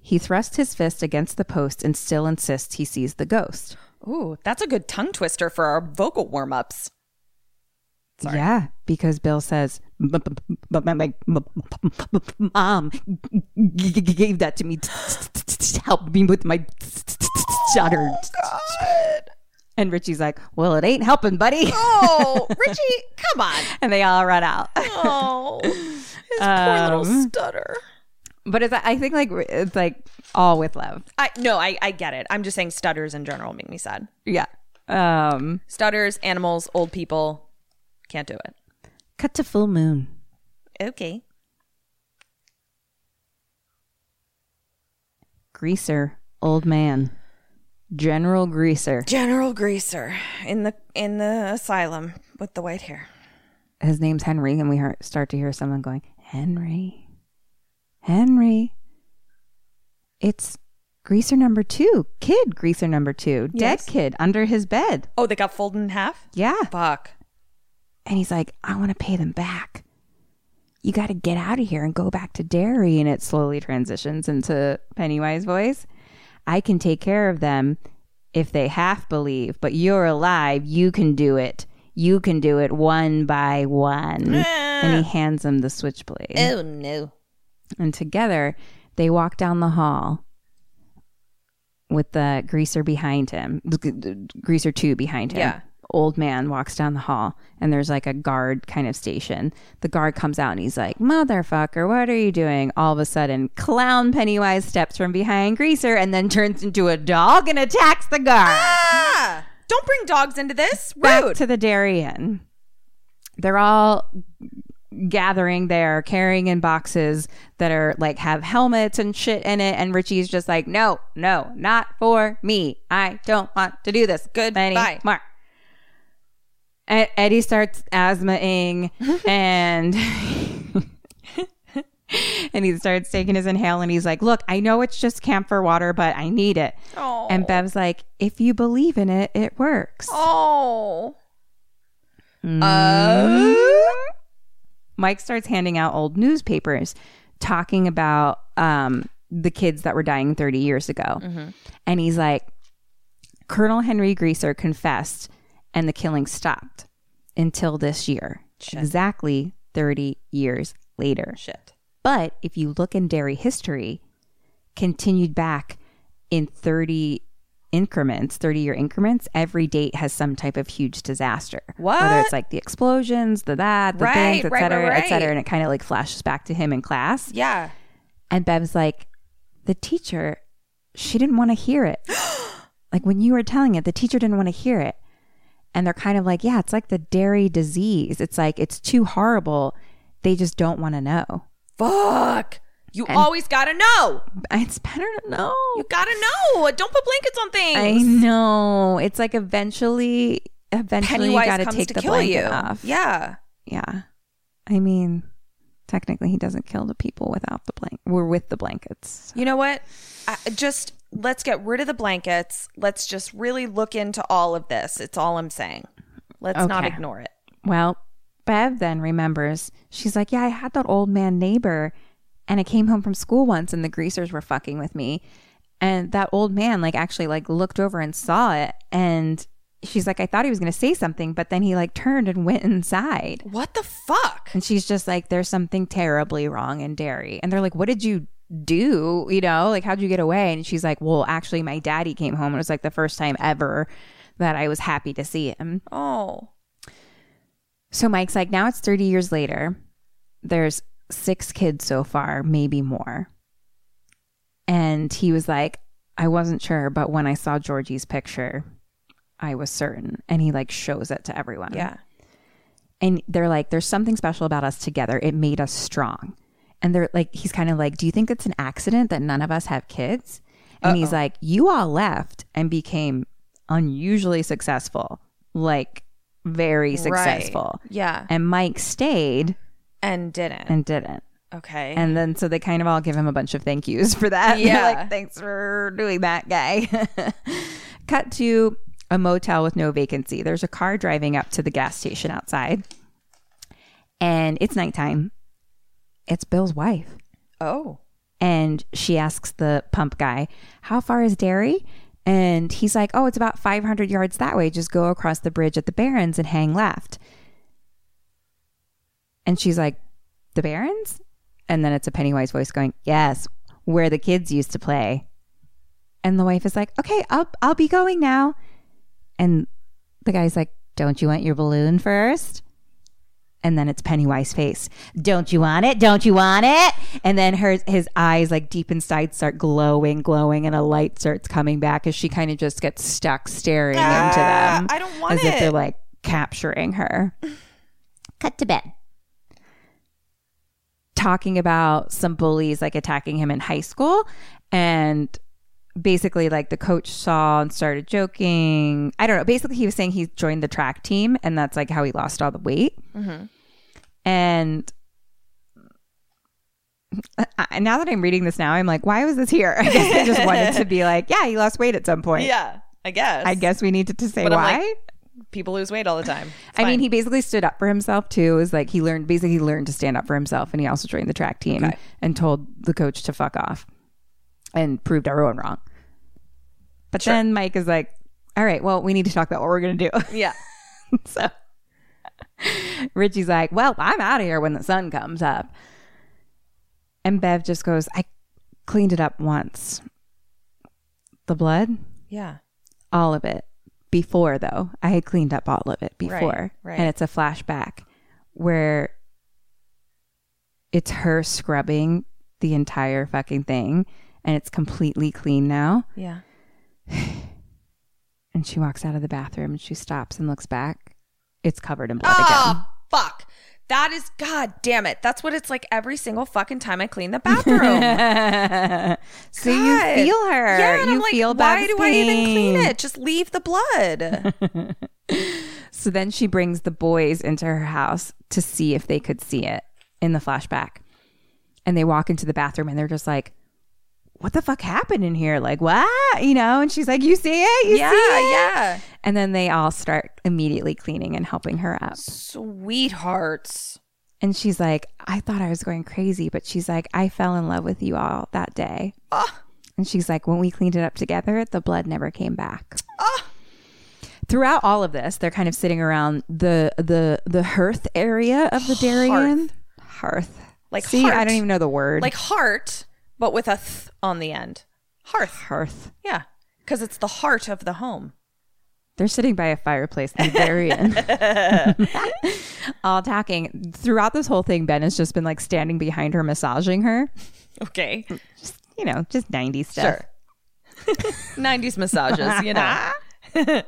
He thrusts his fist against the post and still insists he sees the ghost. Ooh, that's a good tongue twister for our vocal warm ups. Yeah, because Bill says, "But but my my- mom gave that to me to help me with my stutter. And Richie's like, "Well, it ain't helping, buddy." Oh, Richie, come on. And they all run out. Oh, his poor little Um, stutter. But it's, I think like it's like all with love. I no, I I get it. I'm just saying stutters in general make me sad. Yeah. Um. Stutters, animals, old people can't do it. Cut to full moon. Okay. Greaser, old man, General Greaser. General Greaser in the in the asylum with the white hair. his name's Henry, and we hear, start to hear someone going, Henry, Henry. It's greaser number two, kid greaser number two, Yes. dead kid under his bed. Oh, they got folded in half? Yeah. Fuck. And he's like, I want to pay them back. You got to get out of here and go back to Derry. And it slowly transitions into Pennywise voice. I can take care of them if they half believe, but you're alive. You can do it. You can do it one by one. and he hands him the switchblade. Oh no. And together they walk down the hall with the greaser behind him, greaser 2 behind him. Yeah. Old man walks down the hall and there's like a guard kind of station. The guard comes out and he's like, Motherfucker, what are you doing? All of a sudden, clown Pennywise steps from behind Greaser and then turns into a dog and attacks the guard. Ah! Don't bring dogs into this. Back to the Derry Inn. They're all gathering there, carrying in boxes that are like have helmets and shit in it. And Richie's just like, no, no, not for me. I don't want to do this. Goodbye. anymore. And Eddie starts asthmaing and and he starts taking his inhale and he's like, Look, I know it's just camphor water, but I need it. And Bev's like, If you believe in it, it works. oh. Mike starts handing out old newspapers talking about um, the kids that were dying 30 years ago. And he's like, Colonel Henry Greaser confessed and the killing stopped until this year. Exactly 30 years later. Shit. But if you look in Derry history, continued back in 30 increments, 30 year increments, every date has some type of huge disaster. What? Whether it's like the explosions, the that, the Right, things, et right, cetera, right, et cetera. And it kind of like flashes back to him in class. Yeah. And Bev's like, the teacher, she didn't want to hear it. like when you were telling it, the teacher didn't want to hear it. And they're kind of like, yeah, it's like the Derry disease. It's like, it's too horrible. They just don't want to know. Fuck. You always gotta know. It's better to know. You gotta know. Don't put blankets on things. I know. It's like eventually, eventually Pennywise you got to comes take the blanket you. off. Yeah. Yeah. I mean, technically, he doesn't kill the people without the blank. We're with the blankets. You know what? I, just let's get rid of the blankets. Let's just really look into all of this. It's all I'm saying. Let's not ignore it. Well, Bev then remembers. She's like, "Yeah, I had that old man neighbor, and I came home from school once, and the greasers were fucking with me, and that old man like actually like looked over and saw it, and." She's like, I thought he was going to say something, but then he like turned and went inside. What the fuck? And she's just like, there's something terribly wrong in Derry. And they're like, what did you do? You know, like, how'd you get away? And she's like, well, actually, my daddy came home. And it was like the first time ever that I was happy to see him. Oh. So Mike's like, now it's 30 years later. There's six kids so far, maybe more. And he was like, I wasn't sure, but when I saw Georgie's picture, I was certain. And he like shows it to everyone. Yeah. And they're like, there's something special about us together. It made us strong. And they're like, he's kind of like, do you think it's an accident that none of us have kids? And he's like, you all left and became unusually successful, like very successful. Yeah. And Mike stayed And didn't. and didn't. okay. And then so they kind of all give him a bunch of thank yous for that. Yeah. like, thanks for doing that, guy. Cut to a motel with no vacancy. There's a car driving up to the gas station outside. And it's nighttime. It's Bill's wife. oh. And she asks the pump guy, How far is Derry? And he's like, Oh, it's about 500 yards that way. Just go across the bridge at the Barrens and hang left. And she's like, The Barrens? And then it's a Pennywise voice going, Yes, where the kids used to play. And the wife is like, Okay, I'll, I'll be going now. And the guy's like, Don't you want your balloon first? and then it's Pennywise face. Don't you want it? Don't you want it? And then her his eyes like deep inside start glowing, glowing, and a light starts coming back as she kind of just gets stuck staring into ah, them. I don't want as if they're like capturing her. Cut to bed. Talking about some bullies like attacking him in high school and basically like the coach saw and started joking. I don't know. Basically, he was saying he joined the track team and that's like how he lost all the weight. Mm-hmm. And I, now that I'm reading this now, I'm like, why was this here? I guess I just wanted to be like, yeah, he lost weight at some point. Yeah. I guess. I guess we needed to say But why. like, people lose weight all the time. It's I mean, he basically stood up for himself too. It was like he learned basically he learned to stand up for himself, and he also joined the track team Okay. and told the coach to fuck off, and proved everyone wrong. But Sure. then Mike is like, "All right, well, we need to talk about what we're gonna do." Yeah. so Richie's like, "Well, I'm out of here when the sun comes up," and Bev just goes, "I cleaned it up once. The blood, Yeah. all of it before though i had cleaned up all of it before right. and it's a flashback where it's her scrubbing the entire fucking thing and it's completely clean now Yeah. and she walks out of the bathroom and she stops and looks back it's covered in blood Oh, fuck. That is, god damn it. That's what it's like every single fucking time I clean the bathroom. so you feel her Yeah, and you I'm like, feel why do I even clean it? Just leave the blood. So then she brings the boys into her house to see if they could see it in the flashback. And they walk into the bathroom and they're just like, what the fuck happened in here? Like, what? You know? And she's like, you see it? You yeah, see it? yeah. And then they all start immediately cleaning and helping her up. Sweethearts. And she's like, I thought I was going crazy, but she's like, I fell in love with you all that day. And she's like, when we cleaned it up together, the blood never came back. Throughout all of this, they're kind of sitting around the the the hearth area of the Derry Inn. Hearth. Like See, I don't even know the word. Like heart, but with a th on the end. Hearth. hearth. Yeah. Because it's the heart of the home. They're sitting by a fireplace in the Derry Inn. all talking. Throughout this whole thing, Ben has just been like standing behind her, massaging her. Okay. Just, You know, just 90s stuff. Sure. 90s massages, you know.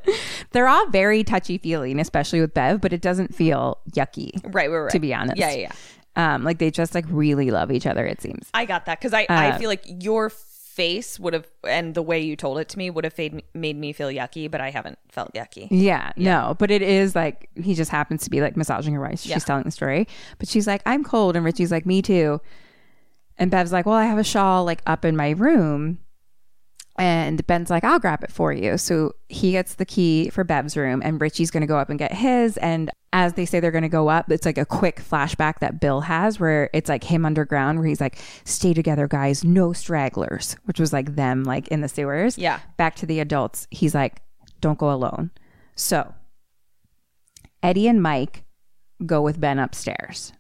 They're all very touchy feeling, especially with Bev, but it doesn't feel yucky. Right, right, right. To be honest. Yeah, yeah, yeah. Um, like they just like really love each other, it seems. I got that because I, Uh, I feel like your face would have, and the way you told it to me would have made, made me feel yucky, but I haven't felt yucky. Yeah, no, but it is like he just happens to be like massaging her waist. She's Yeah. telling the story, but she's like, "I'm cold," and Richie's like, "Me too." And Bev's like, "Well, I have a shawl like up in my room," and Ben's like, "I'll grab it for you." So he gets the key for Bev's room, and Richie's going to go up and get his. And as they say they're going to go up, it's like a quick flashback that Bill has, where it's like him underground, where he's like, "Stay together, guys, no stragglers," which was like them like in the sewers. Yeah. Back to the adults, he's like, "Don't go alone." So Eddie and Mike go with Ben upstairs.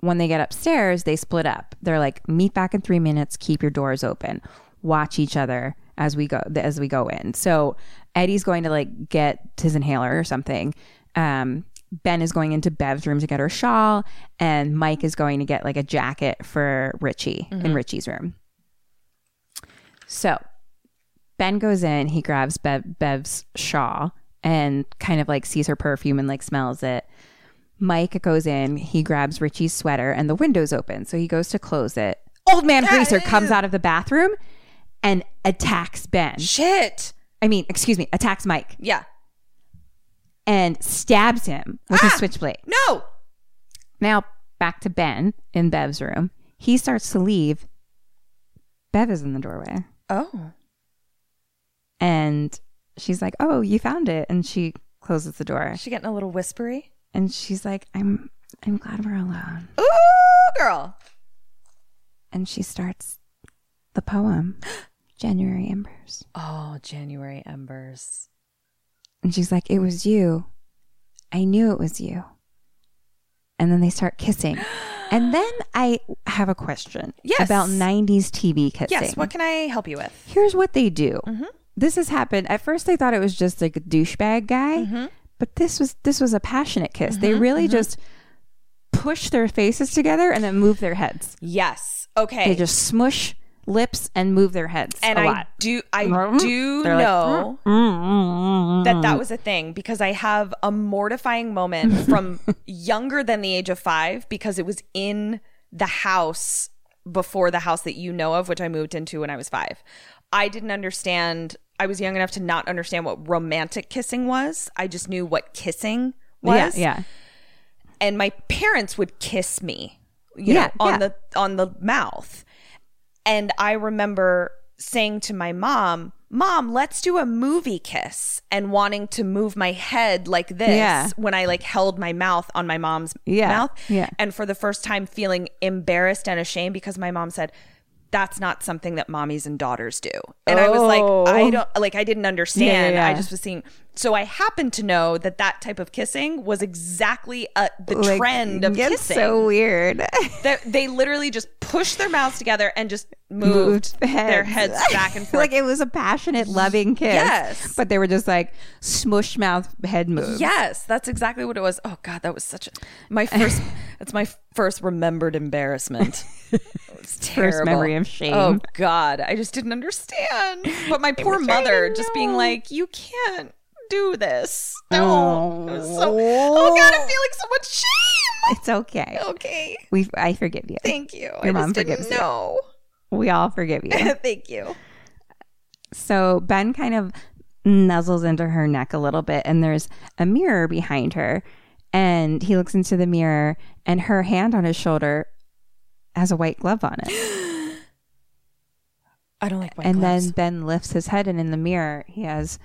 When they get upstairs, they split up. They're like, meet back in three minutes, keep your doors open, watch each other as we go as we go in. So Eddie's going to like get his inhaler or something. Um, Ben is going into Bev's room to get her shawl, and Mike is going to get like a jacket for Richie in Richie's room. So Ben goes in, he grabs Bev, Bev's shawl and kind of like sees her perfume and like smells it. Mike goes in, he grabs Richie's sweater and the window's open. So he goes to close it. Old man Greaser comes out of the bathroom and attacks Ben. Shit. I mean, excuse me, attacks Mike Yeah. and stabs him with his ah! switchblade. No. Now back to Ben in Bev's room. He starts to leave. Bev is in the doorway. Oh. And she's like, "Oh, you found it." And she closes the door. Is she getting a little whispery? And she's like, "I'm I'm glad we're alone." Ooh, girl. And she starts the poem, January Embers. Oh, January embers. And she's like, "It was you. I knew it was you." And then they start kissing. And then I have a question Yes. about 90s TV kissing. Yes. What can I help you with? Here's what they do. Mm-hmm. This has happened. At first, I thought it was just like a douchebag guy, mm-hmm. but this was this was a passionate kiss. They mm-hmm. really just push their faces together and then move their heads. Yes. Okay. They just smush lips and move their heads and a I lot. do I mm-hmm. do They're like, know mm, mm, that mm. that was a thing because I have a mortifying moment from younger than the age of 5 because it was in the house before the house that you know of which I moved into when I was 5. I didn't understand I was young enough to not understand what romantic kissing was. I just knew what kissing was Yeah, yeah. and my parents would kiss me you Yeah, know on yeah. the on the mouth and i remember saying to my mom mom let's do a movie kiss and wanting to move my head like this Yeah. when i like held my mouth on my mom's Yeah, mouth yeah. and for the first time feeling embarrassed and ashamed because my mom said that's not something that mommies and daughters do. And I was like, Oh. I don't like I didn't understand. Yeah, I just was seeing so I happen to know that that type of kissing was exactly uh, the Like, trend of it's kissing. so weird. that they literally just pushed their mouths together and just moved, their heads back and forth. like it was a passionate, loving kiss. Yes. But they were just like smush mouth head moves. Yes, that's exactly what it was. Oh God, that was such a my first. that's my first remembered embarrassment. It was terrible. memory of shame. Oh God, I just didn't understand. But my poor mother just being like, "You can't do this." No, was so, oh God, I'm oh. feeling so much shame. It's okay. Okay, We I forgive you. thank you. Your I mom just didn't forgives you. know. We all forgive you. thank you. so Ben kind of nuzzles into her neck a little bit, and there's a mirror behind her. And he looks into the mirror, and her hand on his shoulder has a white glove on it. I don't like white and gloves. then Ben lifts his head, and in the mirror, he has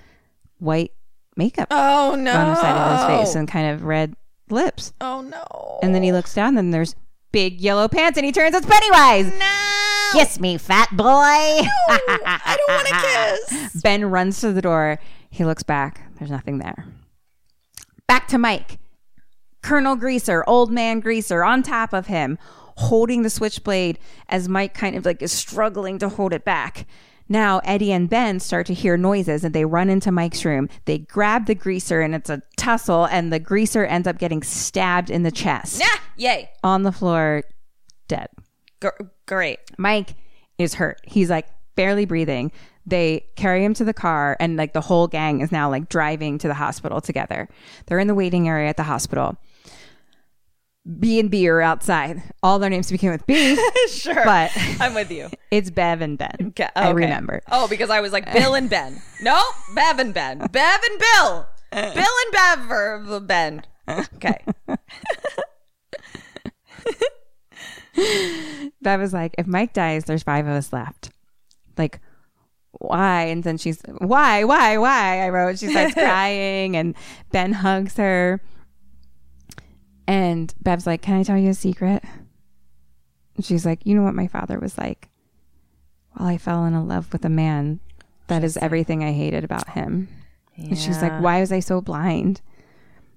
white makeup oh no, on the side of his face and kind of red lips. oh no, And then he looks down, and there's big yellow pants, and he turns, it's Pennywise. no, Kiss me, fat boy. I don't want to kiss. Ben runs to the door. He looks back. There's nothing there. Back to Mike. Colonel Greaser, old man Greaser, on top of him, holding the switchblade as Mike kind of like is struggling to hold it back. Now Eddie and Ben start to hear noises and they run into Mike's room. They grab the greaser and it's a tussle, and the greaser ends up getting stabbed in the chest. Nah, yay, On the floor, dead. G- great. Mike is hurt. He's like barely breathing. They carry him to the car and like the whole gang is now like driving to the hospital together. They're in the waiting area at the hospital. B and B are outside. All their names begin with B, Sure, but I'm with you. it's Bev and Ben. Okay, I remember. Oh, because I was like Bill and Ben. No, Bev and Ben. Bev and Bill. Bill and Bev or Ben. Okay. Bev was like, if Mike dies, there's five of us left. Like, why? And then she's, why, why, why? I wrote, she starts crying and Ben hugs her. And Bev's like, can I tell you a secret? And she's like, you know what my father was like? Well, I fell in love with a man. That is everything I hated about him. And she's like, why was I so blind?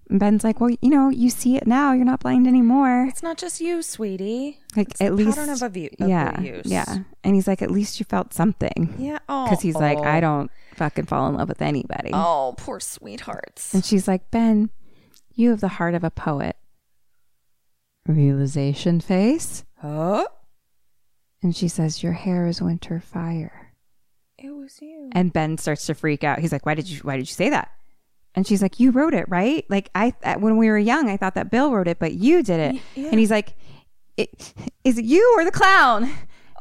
And Ben's like, well, you know, you see it now. You're not blind anymore. It's not just you, sweetie. Like It's at least, pattern of abu- yeah, abuse. yeah. And he's like, at least you felt something. Yeah. Oh. Because he's like, I don't fucking fall in love with anybody. Oh, poor sweethearts. And she's like, Ben, you have the heart of a poet. Realization face. Huh? And she says, Your hair is winter fire. it was you. And Ben starts to freak out. He's like, Why did you why did you say that? And she's like, You wrote it, right? Like I when we were young, I thought that Bill wrote it, but you did it. And he's like, it, Is it you or the clown?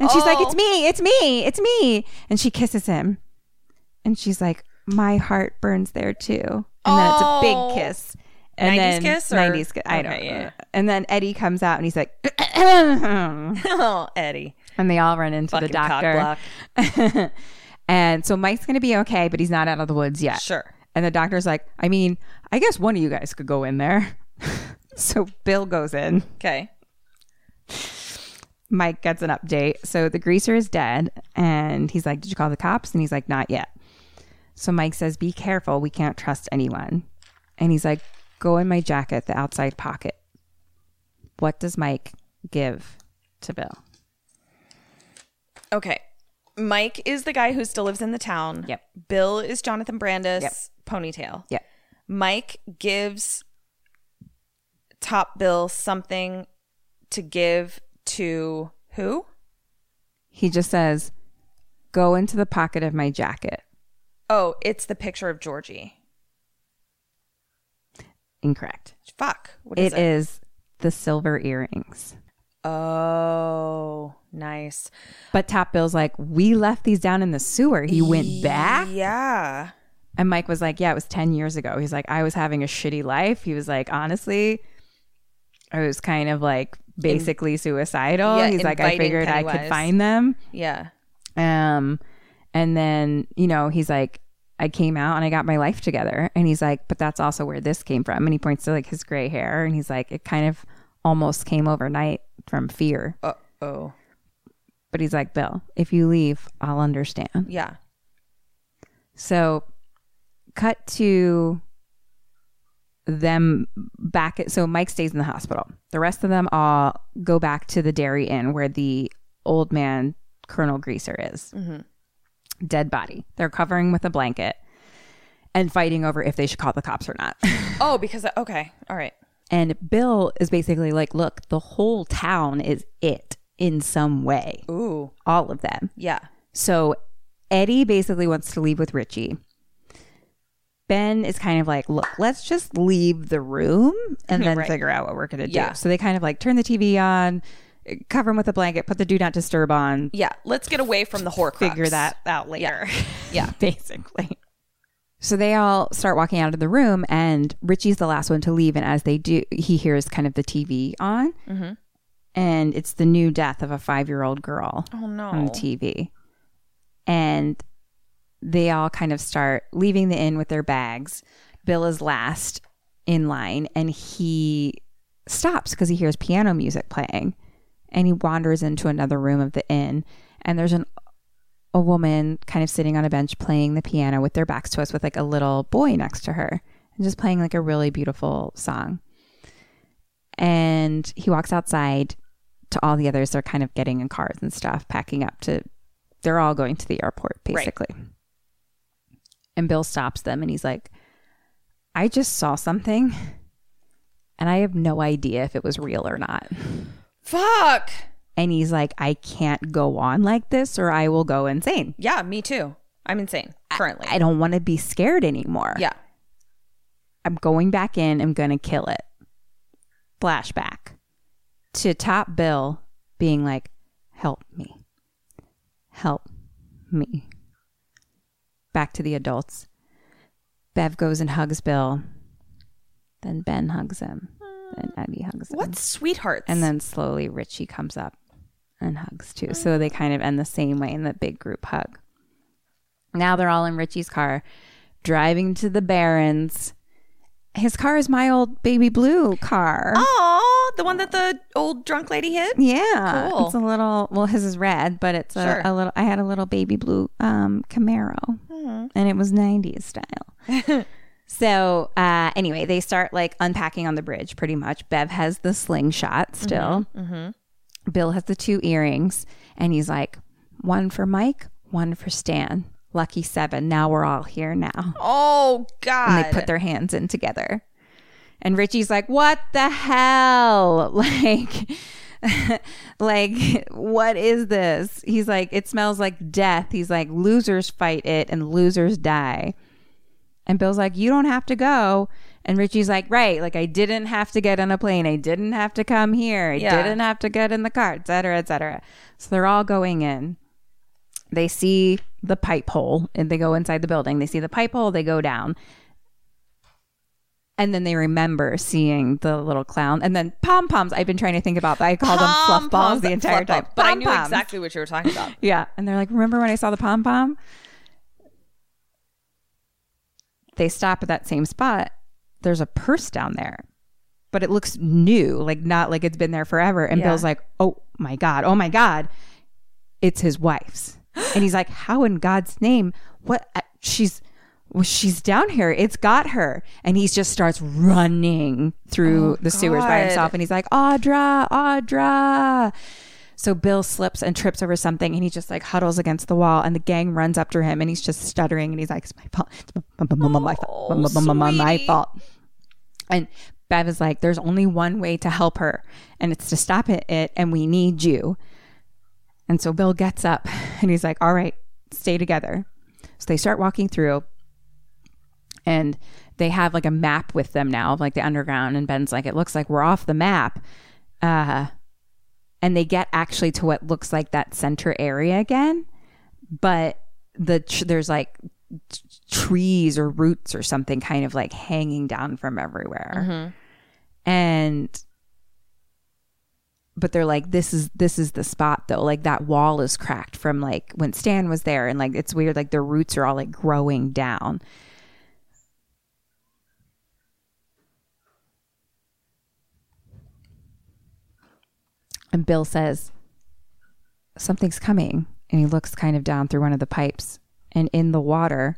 And she's like, oh. It's me, it's me, it's me. And she kisses him. And she's like, My heart burns there too. And then it's a Oh. big kiss. And 90s then, kiss or- 90s kiss. I don't know. yeah. And then Eddie comes out and he's like, oh, Eddie. And they all run into Fucking the doctor. and so Mike's going to be okay, but he's not out of the woods yet. Sure. And the doctor's like, I mean, I guess one of you guys could go in there. so Bill goes in. Okay. Mike gets an update. So the greaser is dead. And he's like, Did you call the cops? And he's like, Not yet. So Mike says, Be careful. We can't trust anyone. And he's like, Go in my jacket, the outside pocket. What does Mike give to Bill? Okay. Mike is the guy who still lives in the town. Yep. Bill is Jonathan Brandis. Yep. Ponytail. Yep. Mike gives Top Bill something to give to who? He just says, Go into the pocket of my jacket. Oh, it's the picture of Georgie. Incorrect. Fuck. What is It it? is the silver earrings. Oh, nice. But Top Bill's like, we left these down in the sewer. He went back. Yeah. And Mike was like, yeah, it was 10 years ago. He's like, I was having a shitty life. He was like, honestly, I was kind of like basically suicidal. Yeah, He's like, I inviting figured I could Pennywise. find them. Yeah. Um, and then, you know, he's like, I came out and I got my life together. And he's like, but that's also where this came from. And he points to like his gray hair. And he's like, it kind of almost came overnight from fear. Uh oh. But he's like, Bill, if you leave, I'll understand. Yeah. So, cut to them back. At, so, Mike stays in the hospital. The rest of them all go back to the Derry Inn where the old man, Colonel Greaser, is. Dead body. They're covering with a blanket and fighting over if they should call the cops or not. Oh, because okay. All right. and Bill is basically like, look, the whole town is it in some way. Ooh. All of them. Yeah. So Eddie basically wants to leave with Richie. Ben is kind of like, look, let's just leave the room and then Right. figure out what we're going to do. Yeah. So they kind of like turn the TV on, cover him with a blanket, put the do not disturb on, Yeah. Let's get away from the Horcrux. figure that out later. Yeah. basically. So they all start walking out of the room, and Richie's the last one to leave. And as they do, he hears kind of the TV on, Mm-hmm. and it's the new death of a five year old girl Oh no. on the TV. And they all kind of start leaving the inn with their bags. Bill is last in line and he stops because he hears piano music playing and he wanders into another room of the inn and there's an a woman kind of sitting on a bench playing the piano with their backs to us with like a little boy next to her and just playing like a really beautiful song. And he walks outside to all the others. They're kind of getting in cars and stuff, packing up to, they're all going to the airport basically. And Bill stops them and he's like, I just saw something and I have no idea if it was real or not. Fuck. And he's like, I can't go on like this or I will go insane. Yeah, me too. I'm insane currently. I don't want to be scared anymore. yeah. I'm going back in. I'm going to kill it. Flashback to Top Bill being like, help me. Help me. Back to the adults. Bev goes and hugs Bill. Then Ben hugs him. Then Eddie hugs him. What sweethearts? And then slowly Richie comes up and hugs too. So they kind of end the same way in the big group hug. Now they're all in Richie's car, driving to the Barrens. His car is my old baby blue car. Oh, the one that the old drunk lady hit? Yeah, Cool. it's a little. Well, his is red, but it's a, Sure. a little. I had a little baby blue um, Camaro, and it was '90s style. So uh, anyway, they start like unpacking on the bridge pretty much. Bev has the slingshot still. Bill has the two earrings, and he's like, one for Mike, one for Stan. Lucky seven. Now we're all here now. Oh God! And they put their hands in together. And Richie's like, "What the hell? Like, like, what is this?" He's like, "It smells like death." He's like, "Losers fight it, and losers die." And Bill's like, "You don't have to go." And Richie's like, "Right, like I didn't have to get on a plane. I didn't have to come here. I Yeah. didn't have to get in the car, et cetera, et cetera." So they're all going in they see the pipe hole and they go inside the building. They see the pipe hole, they go down. And then they remember seeing the little clown. And then pom poms. I've been trying to think about that. I call them fluff balls the entire time. But I knew exactly what you were talking about. Yeah. And they're like, remember when I saw the pom pom? They stop at that same spot. There's a purse down there, but it looks new, like not like it's been there forever. And Yeah. Bill's like, oh my God, oh my God, it's his wife's. and he's like, how in God's name? What? uh, She's. Well, she's down here. It's got her. And he just starts running through the sewers by himself. And he's like, Audra, Audra. So Bill slips and trips over something and he just like huddles against the wall and the gang runs up to him and he's just stuttering and he's like, it's my fault. It's my, my, my, my fault. My, my, my, fault. And Bev is like, there's only one way to help her and it's to stop it, it and we need you. And so Bill gets up and he's like, all right, stay together. So they start walking through and they have like a map with them now of like the underground and ben's like it looks like we're off the map uh and they get actually to what looks like that center area again but the tr- there's like t- trees or roots or something kind of like hanging down from everywhere. Mm-hmm. And but they're like this is this is the spot though. Like that wall is cracked from like when stan was there and like it's weird like the roots are all like growing down and bill says something's coming and he looks kind of down through one of the pipes and in the water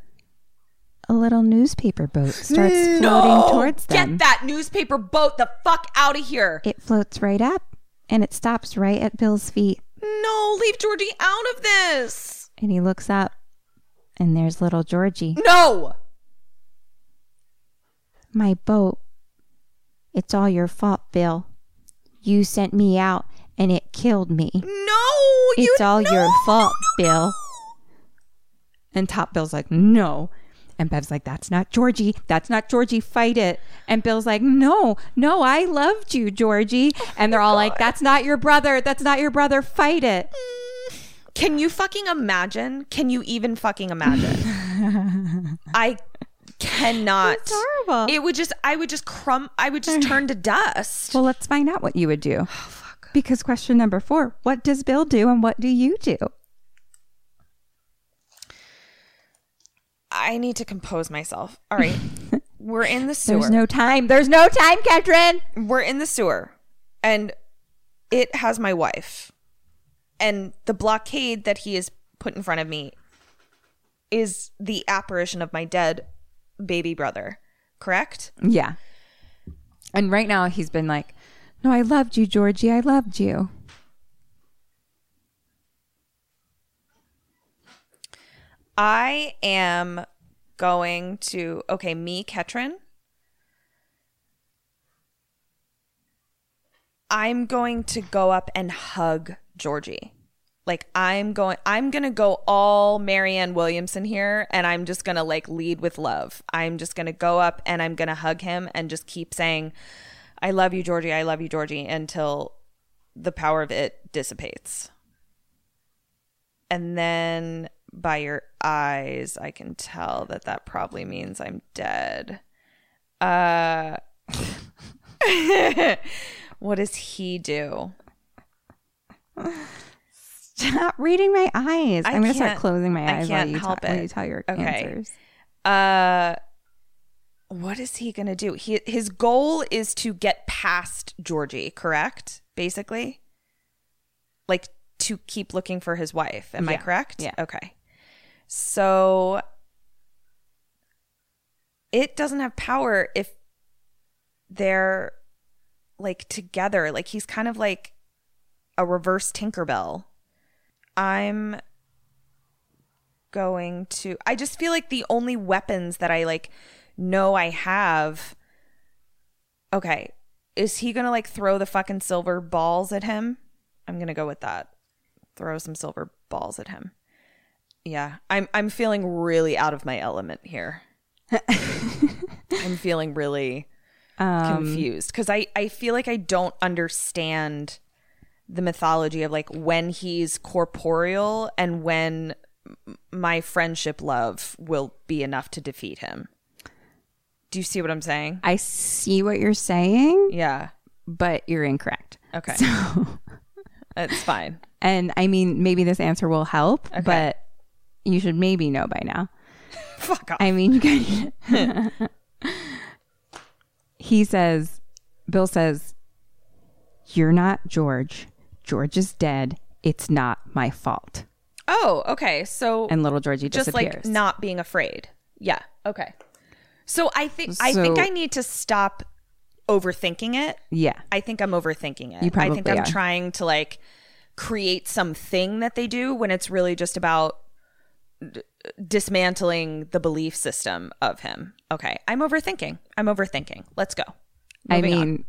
a little newspaper boat starts floating towards them Get that newspaper boat the fuck out of here. it floats right up and it stops right at Bill's feet. No, leave Georgie out of this. And he looks up and there's little Georgie. No. My boat. It's all your fault, Bill. You sent me out and it killed me. No. You It's all no, your fault, no, no. Bill. And Top Bill's like, no. And Bev's like, that's not Georgie. That's not Georgie. Fight it. And Bill's like, no, no, I loved you, Georgie. Oh and they're all like, that's not your brother. That's not your brother. Fight it. Can you fucking imagine? Can you even fucking imagine? I cannot. It's horrible. It would just, I would just crumb, I would just turn to dust. Well, let's find out what you would do. Because question number four what does Bill do and what do you do? I need to compose myself. All right. We're in the sewer. There's no time. There's no time, Ketrin. We're in the sewer and it has my wife. And the blockade that he has put in front of me is the apparition of my dead baby brother. Correct? Yeah. And right now he's been like, no, I loved you, Georgie. I loved you. I am going to okay, me, Ketrin. I'm going to go up and hug Georgie. Like I'm going I'm going to go all Marianne Williamson here and I'm just going to like lead with love. I'm just going to go up and I'm going to hug him and just keep saying I love you Georgie, I love you Georgie until the power of it dissipates. And then by your eyes, I can tell that that probably means I'm dead. Uh, what does he do? Stop reading my eyes. I I'm going to start closing my I eyes can't while, you help ta- while you tell your Okay. answers. Uh, what is he gonna do? He his goal is to get past Georgie, correct? Basically, like to keep looking for his wife. Am I correct? Yeah. Okay. So it doesn't have power if they're like together. Like he's kind of like a reverse Tinkerbell. I'm going to I just feel like the only weapons that I like know I have Okay, is he going to like throw the fucking silver balls at him? I'm going to go with that. Throw some silver balls at him. Yeah, I'm I'm feeling really out of my element here. I'm feeling really um, confused because I I feel like I don't understand the mythology of like when he's corporeal and when my friendship love will be enough to defeat him. Do you see what I'm saying? I see what you're saying, Yeah. but you're incorrect. Okay. It's fine. And I mean, maybe this answer will help, but you should maybe know by now. Fuck off. I mean, you can. he says, Bill says, You're not George. George is dead. It's not my fault. oh, okay. So And little Georgie just disappears. like not being afraid. Yeah. Okay. So I think I think I need to stop overthinking it. yeah. I think I'm overthinking it. You I think probably I'm are. trying to like create something that they do when it's really just about d- dismantling the belief system of him. Okay, I'm overthinking. I'm overthinking. Let's go. I Moving on. mean,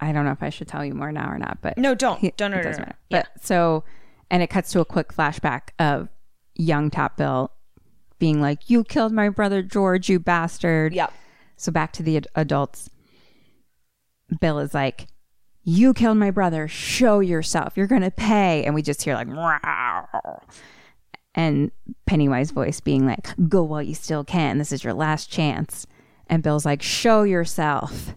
I don't know if I should tell you more now or not, but No, don't. Don't, no, it no, doesn't no, no. But so, and it cuts to a quick flashback of young Top Bill being like, "You killed my brother George, you bastard." Yep. So back to the ad- adults. Bill is like, "You killed my brother. Show yourself. You're gonna pay." And we just hear like, "Wow." and Pennywise voice being like, "Go while you still can. This is your last chance." And Bill's like, "Show yourself."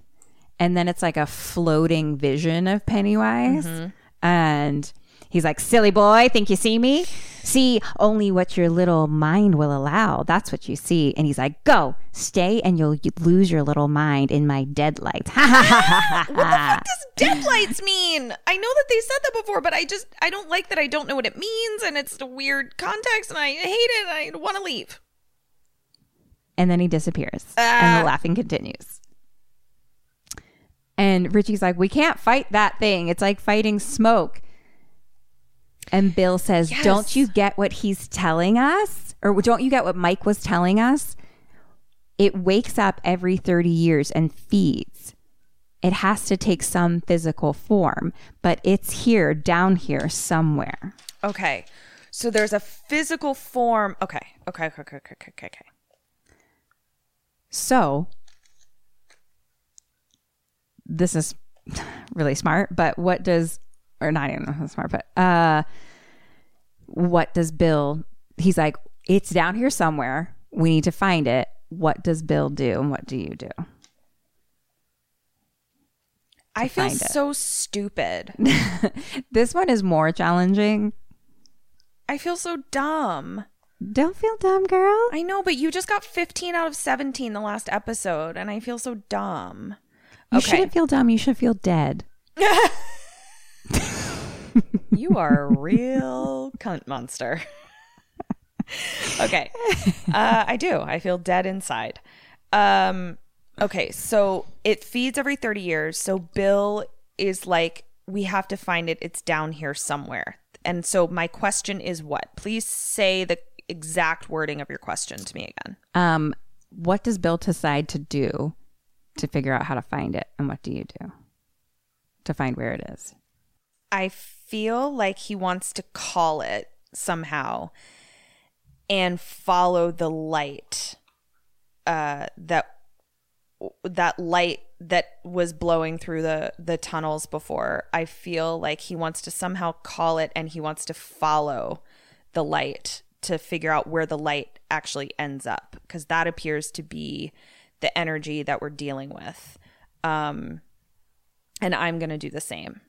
And then it's like a floating vision of Pennywise, mm-hmm. and he's like, "Silly boy, think you see me? See only what your little mind will allow. That's what you see." And he's like, "Go, stay, and you'll lose your little mind in my deadlight." Ha ha ha ha ha. What does deadlights mean? I know that they said that before, but I just I don't like that I don't know what it means and it's a weird context and I hate it and I want to leave. and then he disappears uh, and the laughing continues and richie's like we can't fight that thing it's like fighting smoke and bill says don't you get what he's telling us or don't you get what mike was telling us it wakes up every 30 years and feeds it has to take some physical form but it's here down here somewhere Okay. So there's a physical form. Okay. Okay. Okay. Okay. Okay. Okay. okay. So, this is really smart, but what does, or not even that smart, but uh, what does Bill, he's like, it's down here somewhere. We need to find it. What does Bill do and what do you do? I feel so stupid. This one is more challenging. I feel so dumb. Don't feel dumb, girl. I know, but you just got 15 out of 17 the last episode, and I feel so dumb. You Okay. shouldn't feel dumb. You should feel dead. You are a real cunt monster. okay. Uh, I do. I feel dead inside. Um, okay. So it feeds every 30 years. So Bill is like, we have to find it. It's down here somewhere. And so my question is what? Please say the exact wording of your question to me again. Um, what does Bill decide to do to figure out how to find it? And what do you do to find where it is? I feel like he wants to call it somehow and follow the light uh that that light that was blowing through the the tunnels before. I feel like he wants to somehow call it and he wants to follow the light to figure out where the light actually ends up because that appears to be the energy that we're dealing with. Um and i'm going to do the same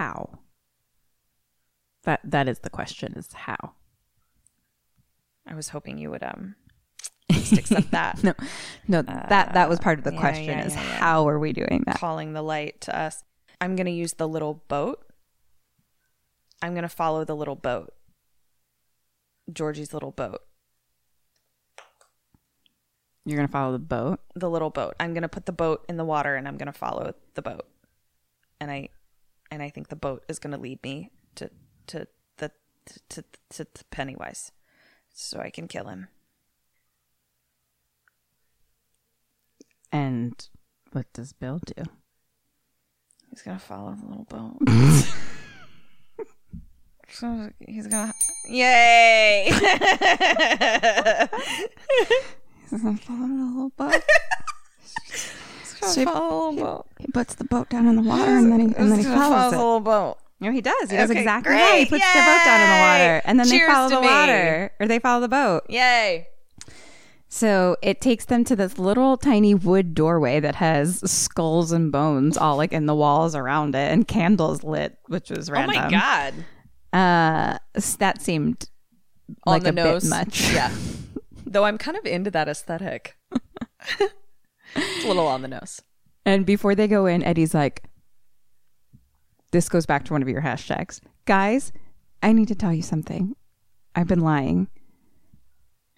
How? That that is the question is how. I was hoping you would um just accept that. No, no, that that was part of the Uh, yeah, question yeah, is yeah. how are we doing that? Calling the light to us. I'm gonna use the little boat. I'm gonna follow the little boat. Georgie's little boat. You're gonna follow the boat. the little boat. I'm gonna put the boat in the water and I'm gonna follow the boat. And I and I think the boat is gonna lead me to to the to to, to Pennywise. So I can kill him. And what does Bill do? He's gonna follow the little boat. so he's gonna Yay! He's gonna follow the little boat. He's gonna follow the little boat. He puts the boat down in the water and then he and then he He's gonna follows the it. little boat. No, he does. He does Okay, exactly great. right. He puts the boat down in the water and then they follow the me. water or they follow the boat. Yay! So it takes them to this little tiny wood doorway that has skulls and bones all like in the walls around it and candles lit, which was random. Oh my god. Uh, s- that seemed On like the a nose. bit much. Yeah. Though I'm kind of into that aesthetic. it's a little on the nose. And before they go in, Eddie's like, this goes back to one of your hashtags. Guys, I need to tell you something. I've been lying.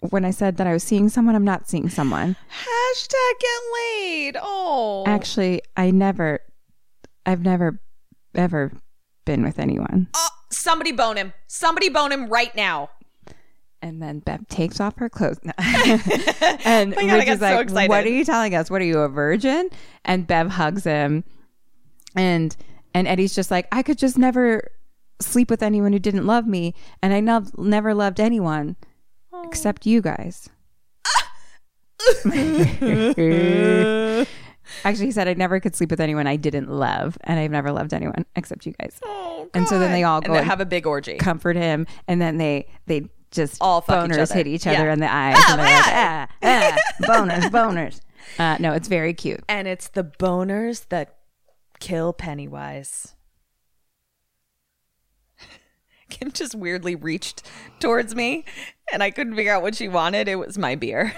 When I said that I was seeing someone, I'm not seeing someone. Hashtag get laid. Oh. Actually, I never, I've never, ever been with anyone. Oh, somebody bone him. Somebody bone him right now. And then Bev takes off her clothes. No. and oh my God, is so like, excited. What are you telling us? What are you, a virgin? And Bev hugs him. And and Eddie's just like, I could just never sleep with anyone who didn't love me. And I nov- never loved anyone Oh. except you guys. Actually, he said, I never could sleep with anyone I didn't love. And I've never loved anyone except you guys. Oh, And so then they all go they and have a big orgy. comfort him, and then they they just All each boners hit each other Yeah. in the eyes, and they're like, ah, ah, boners, boners. Uh, no, it's very cute. and it's the boners that kill Pennywise. Kim just weirdly reached towards me, and I couldn't figure out what she wanted. It was my beer.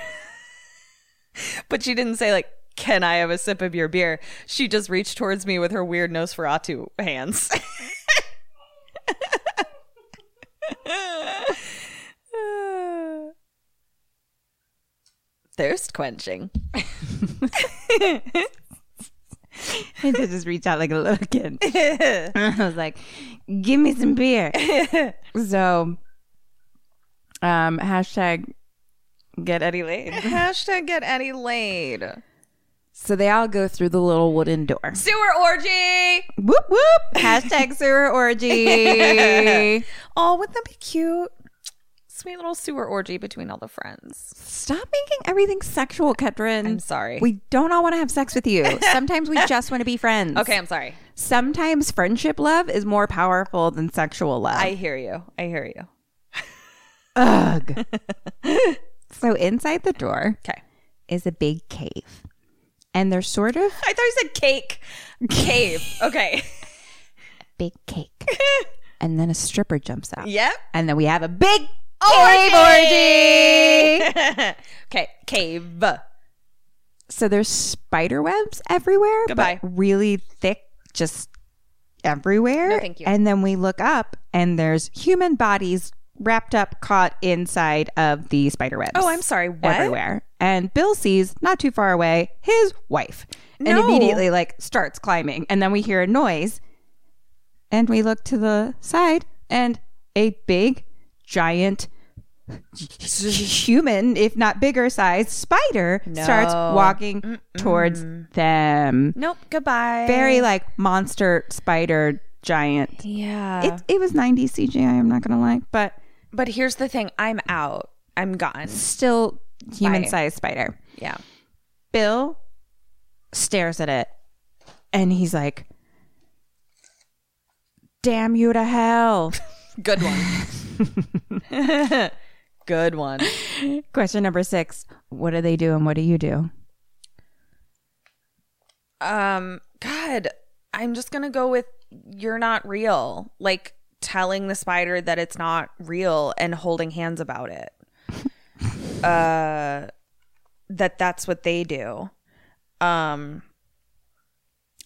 but she didn't say, like, can I have a sip of your beer? She just reached towards me with her weird Nosferatu hands. Thirst quenching. I just reach out like a little kid. I was like, "Give me some beer." so, um, hashtag get Eddie laid. Hashtag get Eddie laid. So they all go through the little wooden door. Sewer orgy. Whoop whoop! Hashtag sewer orgy. Oh, wouldn't that be cute? Sweet little sewer orgy between all the friends. Stop making everything sexual, Ketrin. I'm sorry. We don't all want to have sex with you. Sometimes we just want to be friends. Okay, I'm sorry. Sometimes friendship love is more powerful than sexual love. I hear you. I hear you. Ugh. so inside the door Okay. is a big cave. And they're sort of I thought you said cake. Cave. Okay. big cake. and then a stripper jumps out. yep. And then we have a big cave orgy. okay. Cave. So there's spider webs everywhere. Goodbye. But really thick, just everywhere. No, thank you. And then we look up and there's human bodies wrapped up, caught inside of the spider webs. Oh, I'm sorry. What? Everywhere. And Bill sees not too far away his wife. And immediately like starts climbing. And then we hear a noise. And we look to the side and a big, giant human, if not bigger size, spider starts walking towards them. Nope. Goodbye. Very like monster spider giant. Yeah. It, it was 90 CGI, I'm not going to lie, but but here's the thing. I'm out. I'm gone. still human sized spider. Yeah. Bill stares at it and he's like, Damn you to hell. Good one. Good one. Question number six What do they do and what do you do? Um, God, I'm just gonna go with you're not real. Like telling the spider that it's not real and holding hands about it. uh, that that's what they do. Um,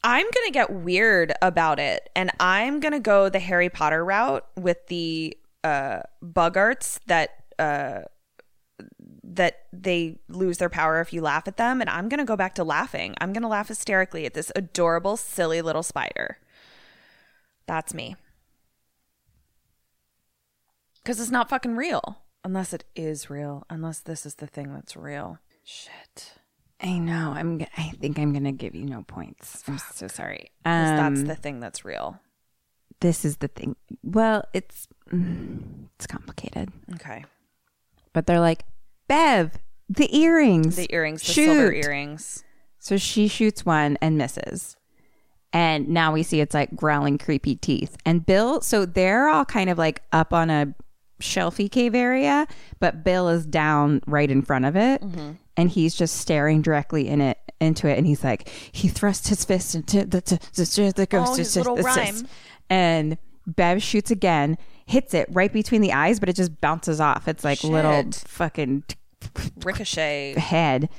I'm gonna get weird about it, and I'm gonna go the Harry Potter route with the uh boggarts that uh that they lose their power if you laugh at them. And I'm going to go back to laughing. I'm going to laugh hysterically at this adorable, silly little spider. That's me. Because it's not fucking real. Unless it is real. Unless this is the thing that's real. Shit. I know. I'm. I think I'm gonna give you no points. I'm so sorry. 'Cause that's Um, the thing that's real. this is the thing. Well, it's mm, it's complicated, Okay. but they're like, Bev, the earrings, The earrings, the Shoot. silver earrings. So she shoots one and misses. And now we see it's like growling, creepy teeth. And Bill, so they're all kind of like up on a shelfy cave area, but Bill is down right in front of it. And he's just staring directly in it into it. And he's like, he thrust his fist into the, the, the, the oh, ghost. Oh, his little rhyme. And Bev shoots again, hits it right between the eyes, but it just bounces off. It's like little fucking Ricochet. head.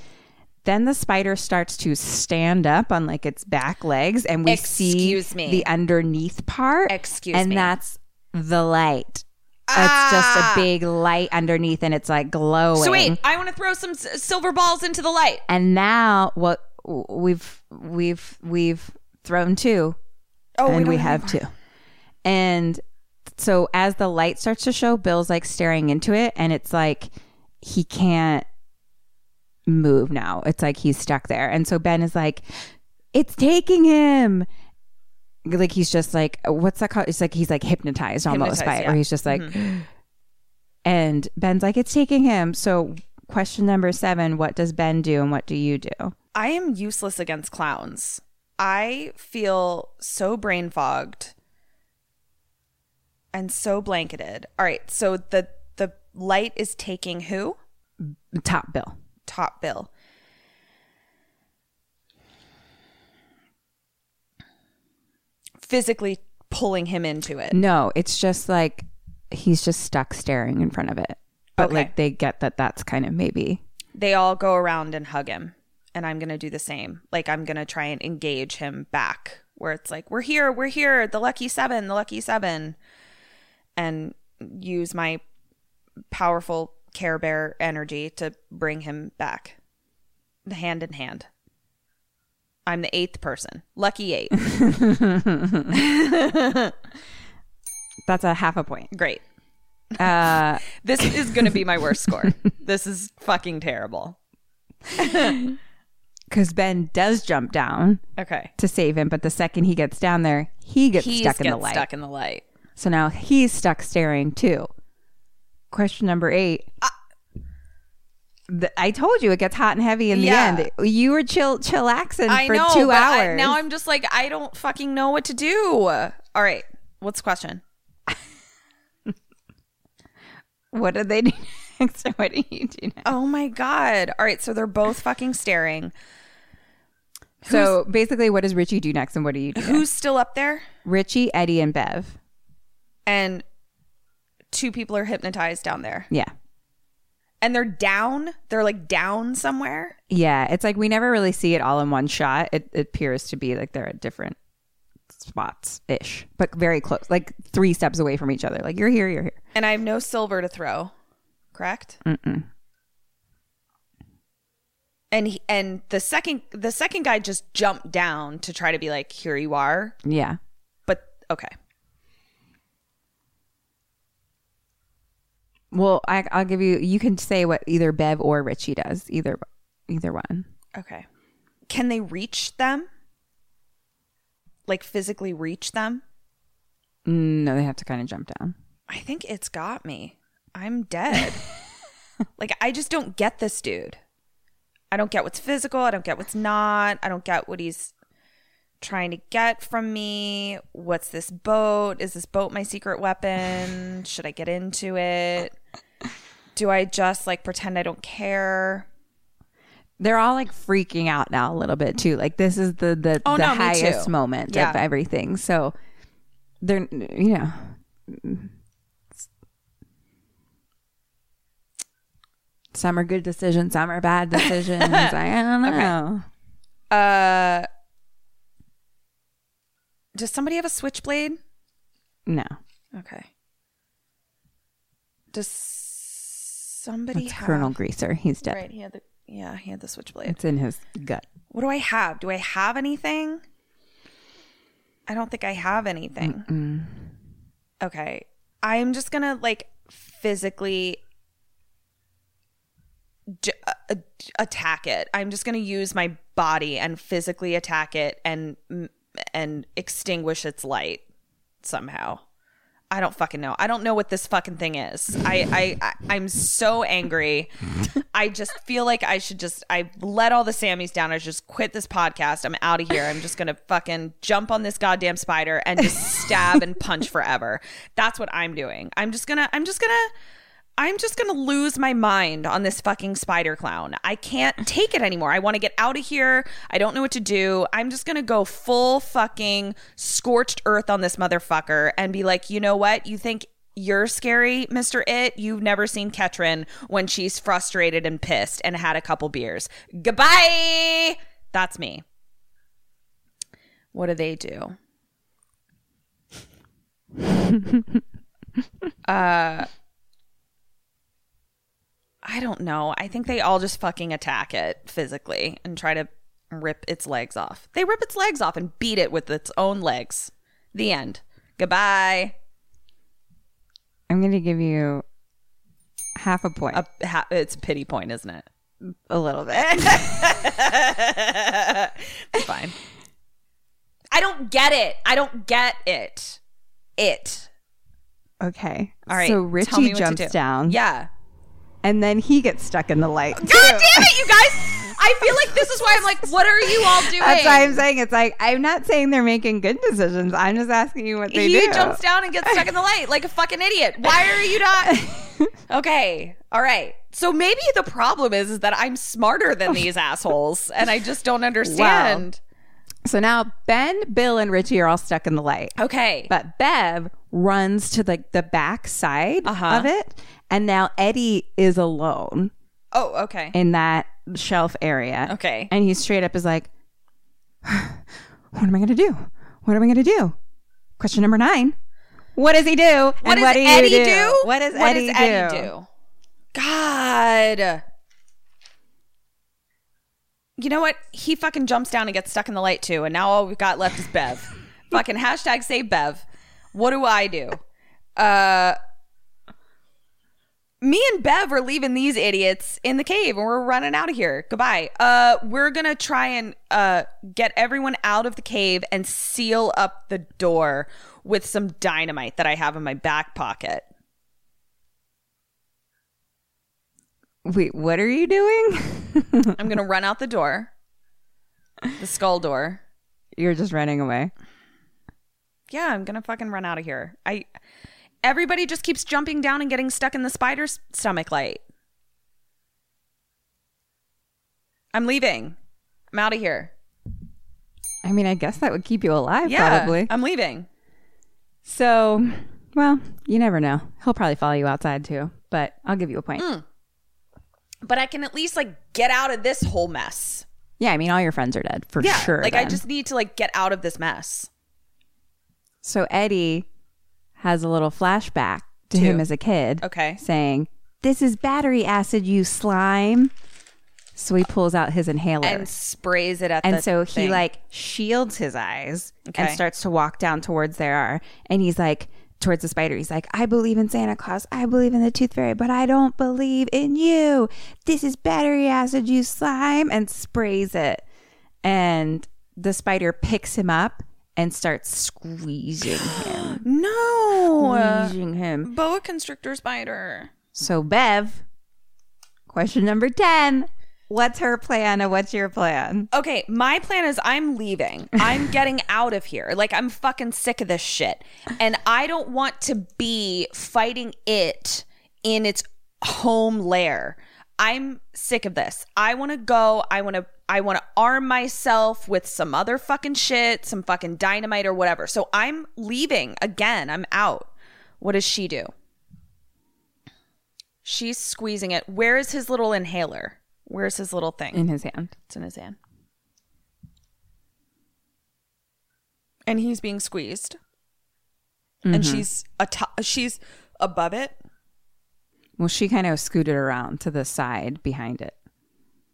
Then the spider starts to stand up on like its back legs, and we Excuse see me. the underneath part. Excuse and me. that's the light. It's just a ah. big light underneath, and it's like glowing. So wait, I want to throw some s- silver balls into the light. And now what we've we've we've thrown two, Oh, and don't we have have two. And so as the light starts to show, Bill's like staring into it, and it's like he can't move now. It's like he's stuck there. And so Ben is like, it's taking him. Like he's just like, what's that called? It's like he's like hypnotized almost Hypnotized, by it, yeah. Mm-hmm. or he's just like, and Ben's like, it's taking him. So question number seven: What does Ben do, and what do you do? I am useless against clowns. I feel so brain fogged and so blanketed. All right, so the the light is taking who? Top Bill. Top bill. Physically pulling him into it. No, it's just like he's just stuck staring in front of it. But Okay. like they get that that's kind of maybe They all go around and hug him. And I'm going to do the same. Like, I'm going to try and engage him back where it's like, we're here, we're here, the lucky seven, the lucky seven. And use my powerful Care Bear energy to bring him back. Hand in hand. I'm the eighth person. Lucky eight. that's a half a point. Great. Uh, This is going to be my worst score. This is fucking terrible. because Ben does jump down Okay. to save him, but the second he gets down there, he gets He's stuck in the gets light. stuck in the light. So now he's stuck staring too. Question number eight. I told you it gets hot and heavy in the Yeah. end. You were chill chillaxing I for know, two but I- hours. now I'm just like, I don't fucking know what to do. All right. What's the question? what did they do next? What do you do next? Oh my God. All right. So they're both fucking staring. So basically, what does Richie do next, and what do you do? Who's still up there? Richie, Eddie, and Bev. And two people are hypnotized down there. Yeah. And they're down. They're like down somewhere. Yeah, it's like we never really see it all in one shot. It, it appears to be like they're at different spots ish, but very close, like three steps away from each other. Like you're here, you're here. And I have no silver to throw. Correct? Mm-mm. And he, and the second the second guy just jumped down to try to be like, here you are. Yeah. But okay. Well, I, I'll give you. You can say what either Bev or Richie does. Either, either one. Okay. Can they reach them? Like physically reach them? Mm, No, they have to kind of jump down. I think it's got me. I'm dead. like I just don't get this dude. I don't get what's physical, I don't get what's not. I don't get what he's trying to get from me. What's this boat? Is this boat my secret weapon? Should I get into it? Do I just like pretend I don't care? They're all like freaking out now a little bit too. Like this is the the, Oh, the no, highest moment Yeah. of everything. So they're you know some are good decisions, some are bad decisions. I don't know. Uh Does somebody have a switchblade? No. Okay. Does somebody It's have- Colonel Greaser. He's dead. Right. He had the yeah. He had the switchblade. It's in his gut. What do I have? Do I have anything? I don't think I have anything. Okay. I'm just going to like physically j- uh, attack it. I'm just going to use my body and physically attack it and and extinguish its light somehow. I don't fucking know. I don't know what this fucking thing is. I I, I I'm so angry. I just feel like I should just I let all the Sammys down. I just quit this podcast. I'm out of here. I'm just gonna fucking jump on this goddamn spider and just stab and punch forever. That's what I'm doing. I'm just gonna I'm just gonna I'm just gonna lose my mind on this fucking spider clown. I can't take it anymore. I want to get out of here. I don't know what to do. I'm just gonna go full fucking scorched earth on this motherfucker and be like, you know what? You think you're scary, Mr. It? You've never seen Ketrin when she's frustrated and pissed and had a couple beers. Goodbye. That's me. What do they do? uh I don't know. I think they all just fucking attack it physically and try to rip its legs off. They rip its legs off and beat it with its own legs. The end. Goodbye. I'm going to give you half a point. A, ha- it's a pity point, isn't it? a little bit. It's fine. I don't get it. I don't get it. It. okay. All right. So Richie jumps do. down. Yeah. And then he gets stuck in the light. God damn it, you guys! I feel like this is why I'm like, what are you all doing? That's why I'm saying it's like I'm not saying they're making good decisions. I'm just asking you what they he do. He jumps down and gets stuck in the light like a fucking idiot. Why are you not? okay, all right. So maybe the problem is, is that I'm smarter than these assholes, and I just don't understand. So now Ben, Bill, and Richie are all stuck in the light. Okay, But Bev runs to the, the back side Uh-huh. of it. And now Eddie is alone oh, okay, in that shelf area. Okay. And he straight up is like, What am I going to do? What am I going to do? Question number nine. What does he do? What does what do you Eddie do? What does What Eddie, does do? Eddie do? God. You know what? He fucking jumps down and gets stuck in the light too, and now all we've got left is Bev. fucking hashtag save Bev. What do I do? Uh me and Bev are leaving these idiots in the cave and we're running out of here. Goodbye. Uh we're gonna try and uh get everyone out of the cave and seal up the door with some dynamite that I have in my back pocket. Wait, what are you doing? I'm gonna run out the door. The skull door. You're just running away. Yeah, I'm gonna fucking run out of here. I everybody just keeps jumping down and getting stuck in the spider's stomach light. I'm leaving. I'm out of here. I mean, I guess that would keep you alive, Yeah, probably. I'm leaving. So, well, you never know. He'll probably follow you outside too, but I'll give you a point. Hmm. But I can at least like get out of this whole mess. Yeah, I mean, all your friends are dead for Yeah, sure. like I just need to like get out of this mess. So Eddie has a little flashback to him as a kid. Okay. Saying, This is battery acid, you slime. So he pulls out his inhaler. And sprays it at and so he like shields his eyes and starts to walk down towards there and he's like towards the spider he's like i believe in santa claus i believe in the tooth fairy but i don't believe in you this is battery acid you slime and sprays it and the spider picks him up and starts squeezing him no squeezing him boa constrictor spider. so bev question number 10 what's her plan and what's your plan Okay, my plan is I'm leaving. I'm getting out of here. Like I'm fucking sick of this shit. And I don't want to be fighting it in its home lair. I'm sick of this. I want to go. I want to I want to arm myself with some other fucking shit, some fucking dynamite or whatever. So I'm leaving again. I'm out. What does she do? She's squeezing it. Where is his little inhaler? Where's his little thing? in his hand It's in his hand. And he's being squeezed. And mm-hmm. she's atop, she's above it. Well, she kind of scooted around to the side behind it.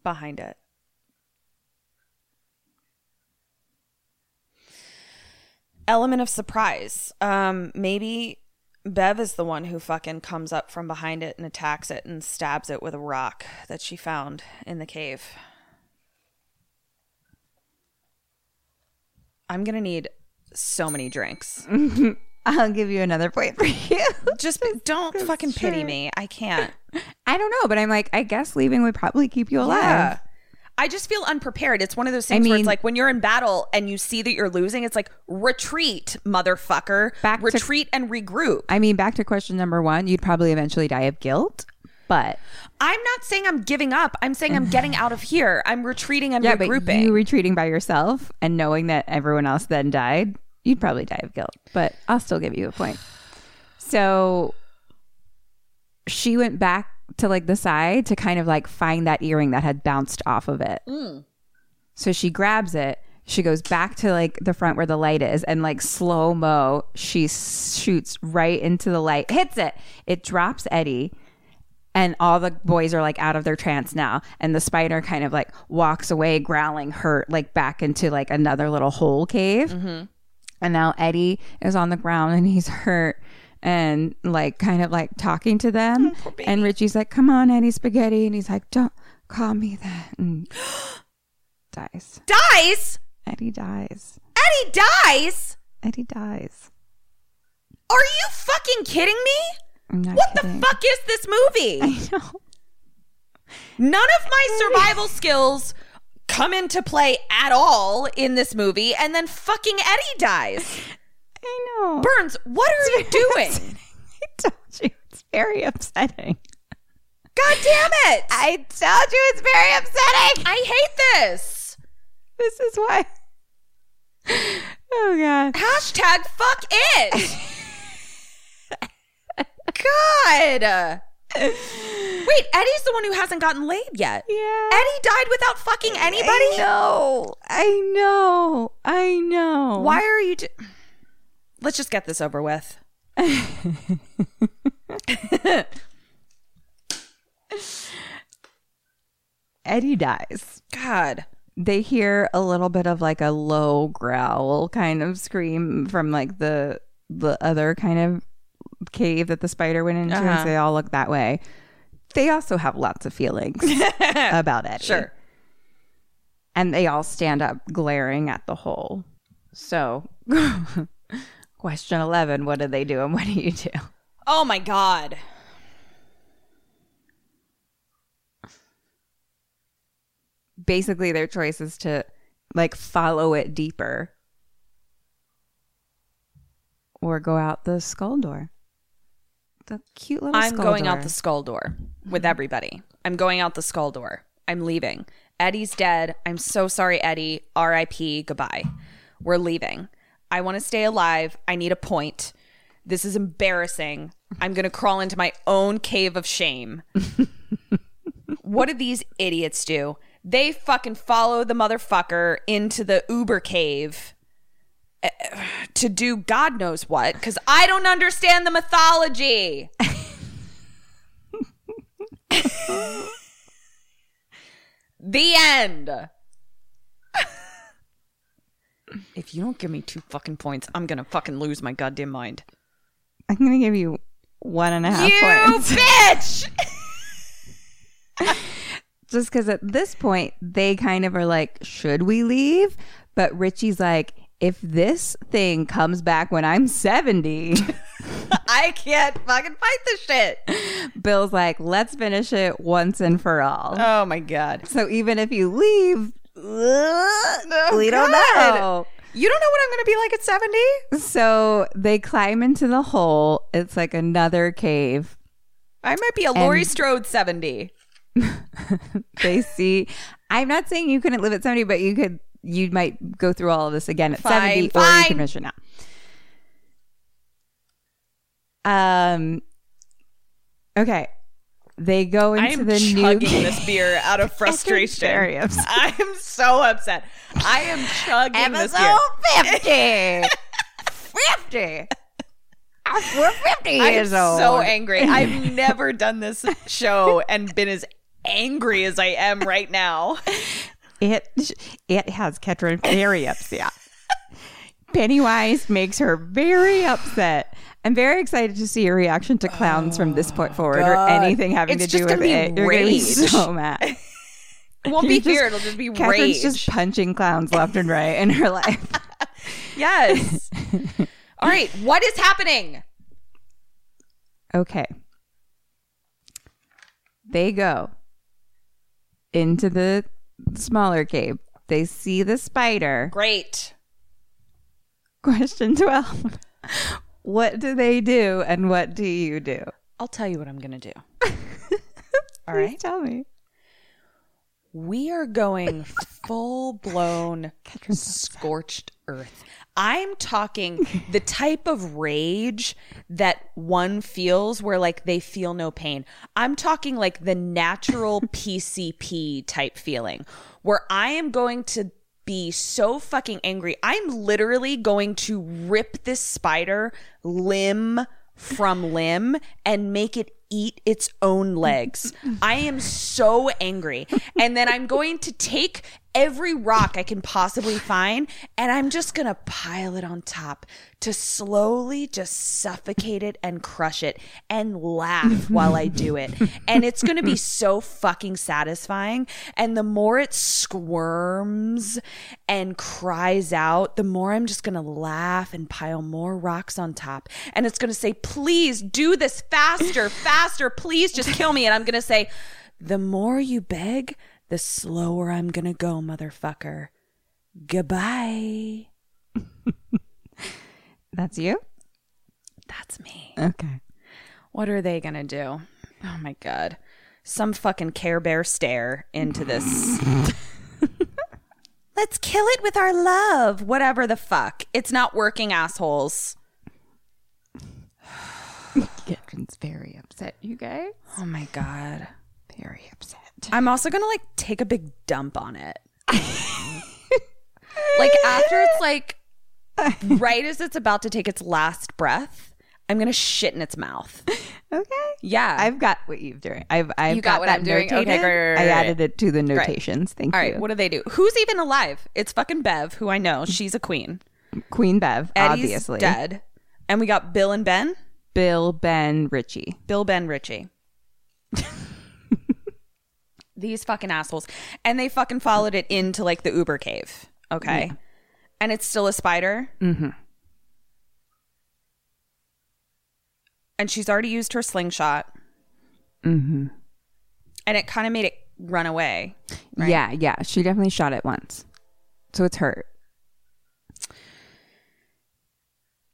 behind it. Element of surprise. Um, maybe Bev is the one who fucking comes up from behind it and attacks it and stabs it with a rock that she found in the cave. I'm gonna need so many drinks. I'll give you another point for you. Just don't fucking pity me. I can't. I don't know, but I'm like, I guess leaving would probably keep you alive. Yeah. I just feel unprepared. It's one of those things where mean- it's like when you're in battle and you see that you're losing, it's like retreat, motherfucker. Back to- retreat and regroup. I mean, back to question number one, you'd probably eventually die of guilt, but I'm not saying I'm giving up. I'm saying I'm getting out of here. I'm retreating and yeah, regrouping. but you retreating by yourself and knowing that everyone else then died, you'd probably die of guilt. But I'll still give you a point. So she went back to like the side to kind of like find that earring that had bounced off of it. Mm. So she grabs it. She goes back to like the front where the light is and like slow mo, she shoots right into the light, hits it. It drops Eddie and all the boys are like out of their trance now and the spider kind of like walks away growling hurt like back into like another little hole cave mm-hmm. And now eddie is on the ground and he's hurt and like kind of like talking to them oh, and richie's like come on eddie spaghetti and he's like don't call me that and dies dies. eddie dies Eddie dies. eddie dies Are you fucking kidding me? What kidding. the fuck is this movie? I know. None of my survival skills come into play at all in this movie, and then fucking Eddie dies. I know. Burns, what are you doing? I told you it's very upsetting. God damn it! I told you it's very upsetting. I hate this. This is why. Oh god. Hashtag fuck it. God. Wait, Eddie's the one who hasn't gotten laid yet. Yeah. Eddie died without fucking anybody? I know. I know. I know. Why are you do- Let's just get this over with. Eddie dies? God. They hear a little bit of like a low growl kind of scream from like the the other kind of cave that the spider went into. Uh-huh. And they all look that way. They also have lots of feelings about it. Sure. and they all stand up glaring at the hole. So, question 11 what do they do and what do you do? Oh my God. Basically, their choice is to like follow it deeper or go out the skull door. The cute little I'm going door. out the skull door with mm-hmm. everybody. I'm going out the skull door. I'm leaving. Eddie's dead. I'm so sorry, Eddie. RIP. Goodbye. We're leaving. I want to stay alive. I need a point. This is embarrassing. I'm going to crawl into my own cave of shame. what did these idiots do? They fucking follow the motherfucker into the Uber cave to do God knows what because I don't understand the mythology. the end. if you don't give me two fucking points, I'm gonna fucking lose my goddamn mind. I'm going to give you one and a half you points. bitch! just because at this point they kind of are like, should we leave? But Richie's like, if this thing comes back when I'm 70, I can't fucking fight this shit. Bill's like, let's finish it once and for all. Oh my god. so even if you leave, oh we don't know. You don't know what I'm gonna be like at 70? So they climb into the hole. It's like another cave. I might be a Laurie And- Strode 70. They see. I'm not saying you couldn't live at 70, but you could. You might go through all of this again at Fine, 70, or you fine. can finish it now. Um. Okay. They go into the new chugging this beer out of frustration. I am so upset. I am chugging this beer. 50. 50. We're 50 I'm years old. so angry. I've never done this show and been as angry as I am right now. It it has Ketrin very upset. Pennywise makes her very upset. I'm very excited to see your reaction to clowns from this point oh, forward, or anything having It's to do with it. You're gonna be so mad. It won't be You're just- fear, it'll just be Catherine's rage. just punching clowns left and right in her life. yes. All right, what is happening? Okay. They go into the smaller cave. They see the spider. Great. Question 12. What do they do and what do you do? I'll tell you what I'm going to do. All right. Tell me. We are going full blown scorched earth. I'm talking the type of rage that one feels where like they feel no pain. I'm talking like the natural PCP type feeling where I am going to be so fucking angry. I'm literally going to rip this spider limb from limb and make it eat its own legs. I am so angry. And then I'm going to take every rock I can possibly find and I'm just to pile it on top to slowly just suffocate it and crush it and laugh while I do it. And it's to be so fucking satisfying. And the more it squirms and cries out, the more I'm just to laugh and pile more rocks on top. And it's to say, please do this faster, faster. Please just kill me. And I'm to say, the more you beg, the slower I'm going to go, motherfucker. Goodbye. That's you? That's me. Okay. What are they going to do? Oh my God. Some fucking Care Bear stare into this. Let's kill it with our love. Whatever the fuck. It's not working, assholes. Ketrin's very upset, you guys. Oh my God. Very upset. I'm also going to like take a big dump on it. like after it's like right as it's about to take its last breath, I'm going to shit in its mouth. Okay. Yeah. I've got what you've doing. I've I've You got what that I'm doing? Okay, notated. great, great, I added it to the notations. Thank All you. All right. what do they do? Who's even alive? It's fucking Bev, who I know. She's a queen. Queen Bev, Eddie's obviously. dead. And we got Bill and Ben. Bill, Ben, Richie. Bill, Ben, Richie. These fucking assholes. And they fucking followed it into like the Uber cave. Okay. And it's still a spider. Mm-hmm. And she's already used her slingshot. Mm-hmm. And it kind of made it run away. Right. Yeah, yeah. She definitely shot it once. So it's hurt.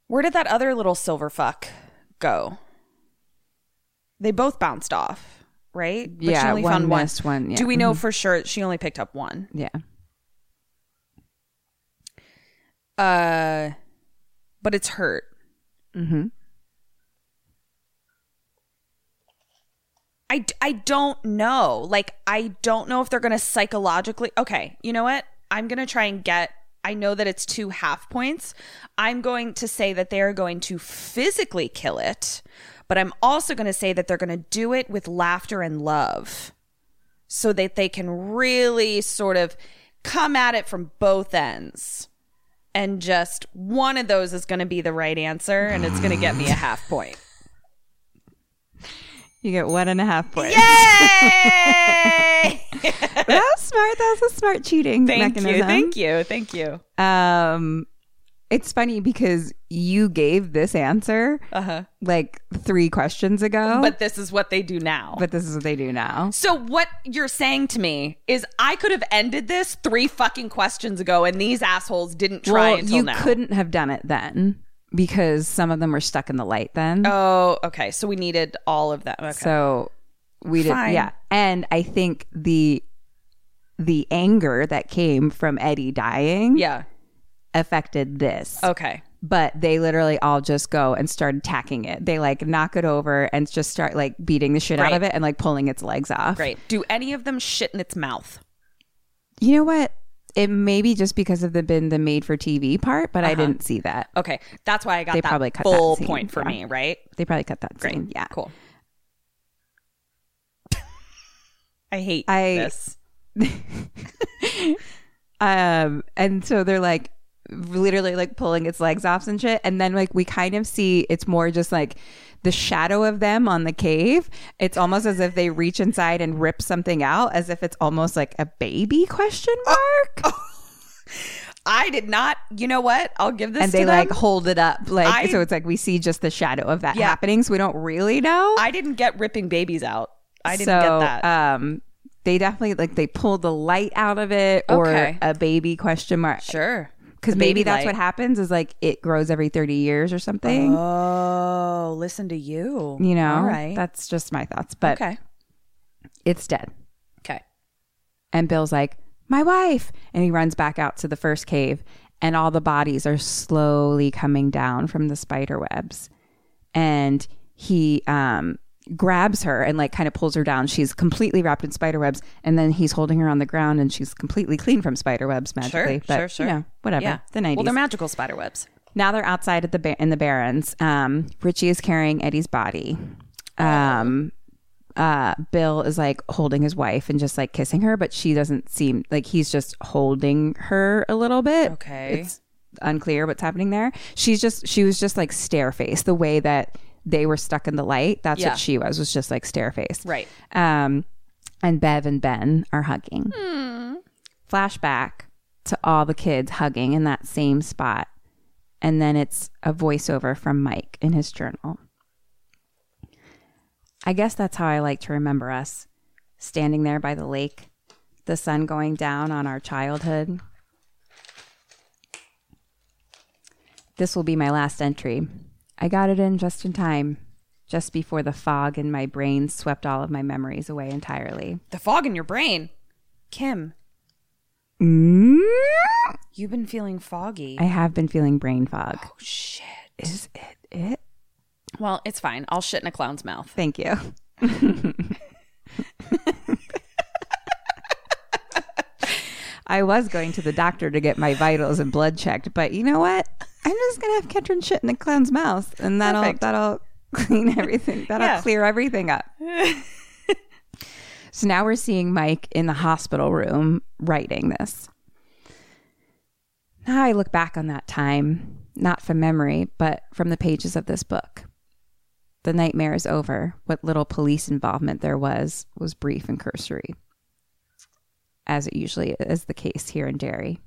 Where did that other little silver fuck go? They both bounced off, right? But Yeah, one missed one, yeah. Do we know Mhm. for sure she only picked up one? Yeah. Uh, but it's hurt. Mm-hmm. I, I don't know. Like, I don't know if they're going to psychologically. Okay, you know what? I'm going to try and get. I know that it's two half points. I'm going to say that they are going to physically kill it, but I'm also going to say that they're going to do it with laughter and love so that they can really sort of come at it from both ends. And just one of those is going to be the right answer, and it's going to get me a half point. You get one and a half points. Yay! that was smart. That was a smart cheating Thank mechanism. you. Thank you. Thank you. Um, it's funny because you gave this answer Uh-huh. like three questions ago, But this is what they do now. but this is what they do now. so what you're saying to me is I could have ended this three fucking questions ago and these assholes didn't try well, until you now. couldn't have done it then because some of them were stuck in the light then. Oh, okay. So we needed all of that. Okay. So we did, Fine. yeah. And I think the the anger that came from Eddie dying yeah. Affected this. Okay. But they literally all just go and start attacking it. They like knock it over and just start like beating the shit out of it and like pulling its legs off. Great. Do any of them shit in its mouth? You know what? It may be just because of the been the made for TV part, but I didn't see that. Okay, that's why I got They that probably cut full scene, point for yeah. me, right? They probably cut that Great. scene. Yeah. Cool. I hate I- this. Um, and so they're like literally like pulling its legs off and shit. And then like we kind of see it's more just like the shadow of them on the cave. It's almost as if they reach inside and rip something out, as if it's almost like a baby question mark. I did not. You know what? I'll give this and they them. like hold it up like I- so it's like we see just the shadow of that Yeah. happening so we don't really know I didn't get ripping babies out. I didn't so, get that. um they definitely like they pulled the light out of it or Okay. a baby question mark sure. Because maybe that's what happens is like it grows every 30 years or something Oh, listen to you. you know All right. that's just my thoughts but okay. it's dead Okay. and bill's like my wife and he runs back out to the first cave and all the bodies are slowly coming down from the spider webs and he um grabs her and like kind of pulls her down she's completely wrapped in spider webs and then he's holding her on the ground and she's completely clean from spider webs magically Sure. but sure. Sure. you know whatever Yeah. the 90s Well, they're magical spider webs. now they're outside at the in the barrens um richie is carrying eddie's body um uh bill is like holding his wife and just like kissing her but she doesn't seem like he's just holding her a little bit Okay. it's unclear what's happening there she's just she was just like stare face the way that they were stuck in the light that's Yeah. what she was was just like stare face Right. um and bev and ben are hugging flashback to all the kids hugging in that same spot and then it's a voiceover from Mike in his journal. I guess that's how I like to remember us standing there by the lake, the sun going down on our childhood. This will be my last entry. I got it in just in time, just before the fog in my brain swept all of my memories away entirely. The fog in your brain. Kim, Mm? you've been feeling foggy. I have been feeling brain fog. oh, shit. Is it it? Well, it's fine. I'll shit in a clown's mouth. Thank you. I was going to the doctor to get my vitals and blood checked, but you know what? I'm just gonna have Ketrin shit in the clown's mouth, and that'll Perfect. that'll clean everything. That'll Yeah. clear everything up. so now we're seeing Mike in the hospital room writing this. Now I look back on that time, not from memory, but from the pages of this book. The nightmare is over. What little police involvement there was was brief and cursory, as it usually is the case here in Derry.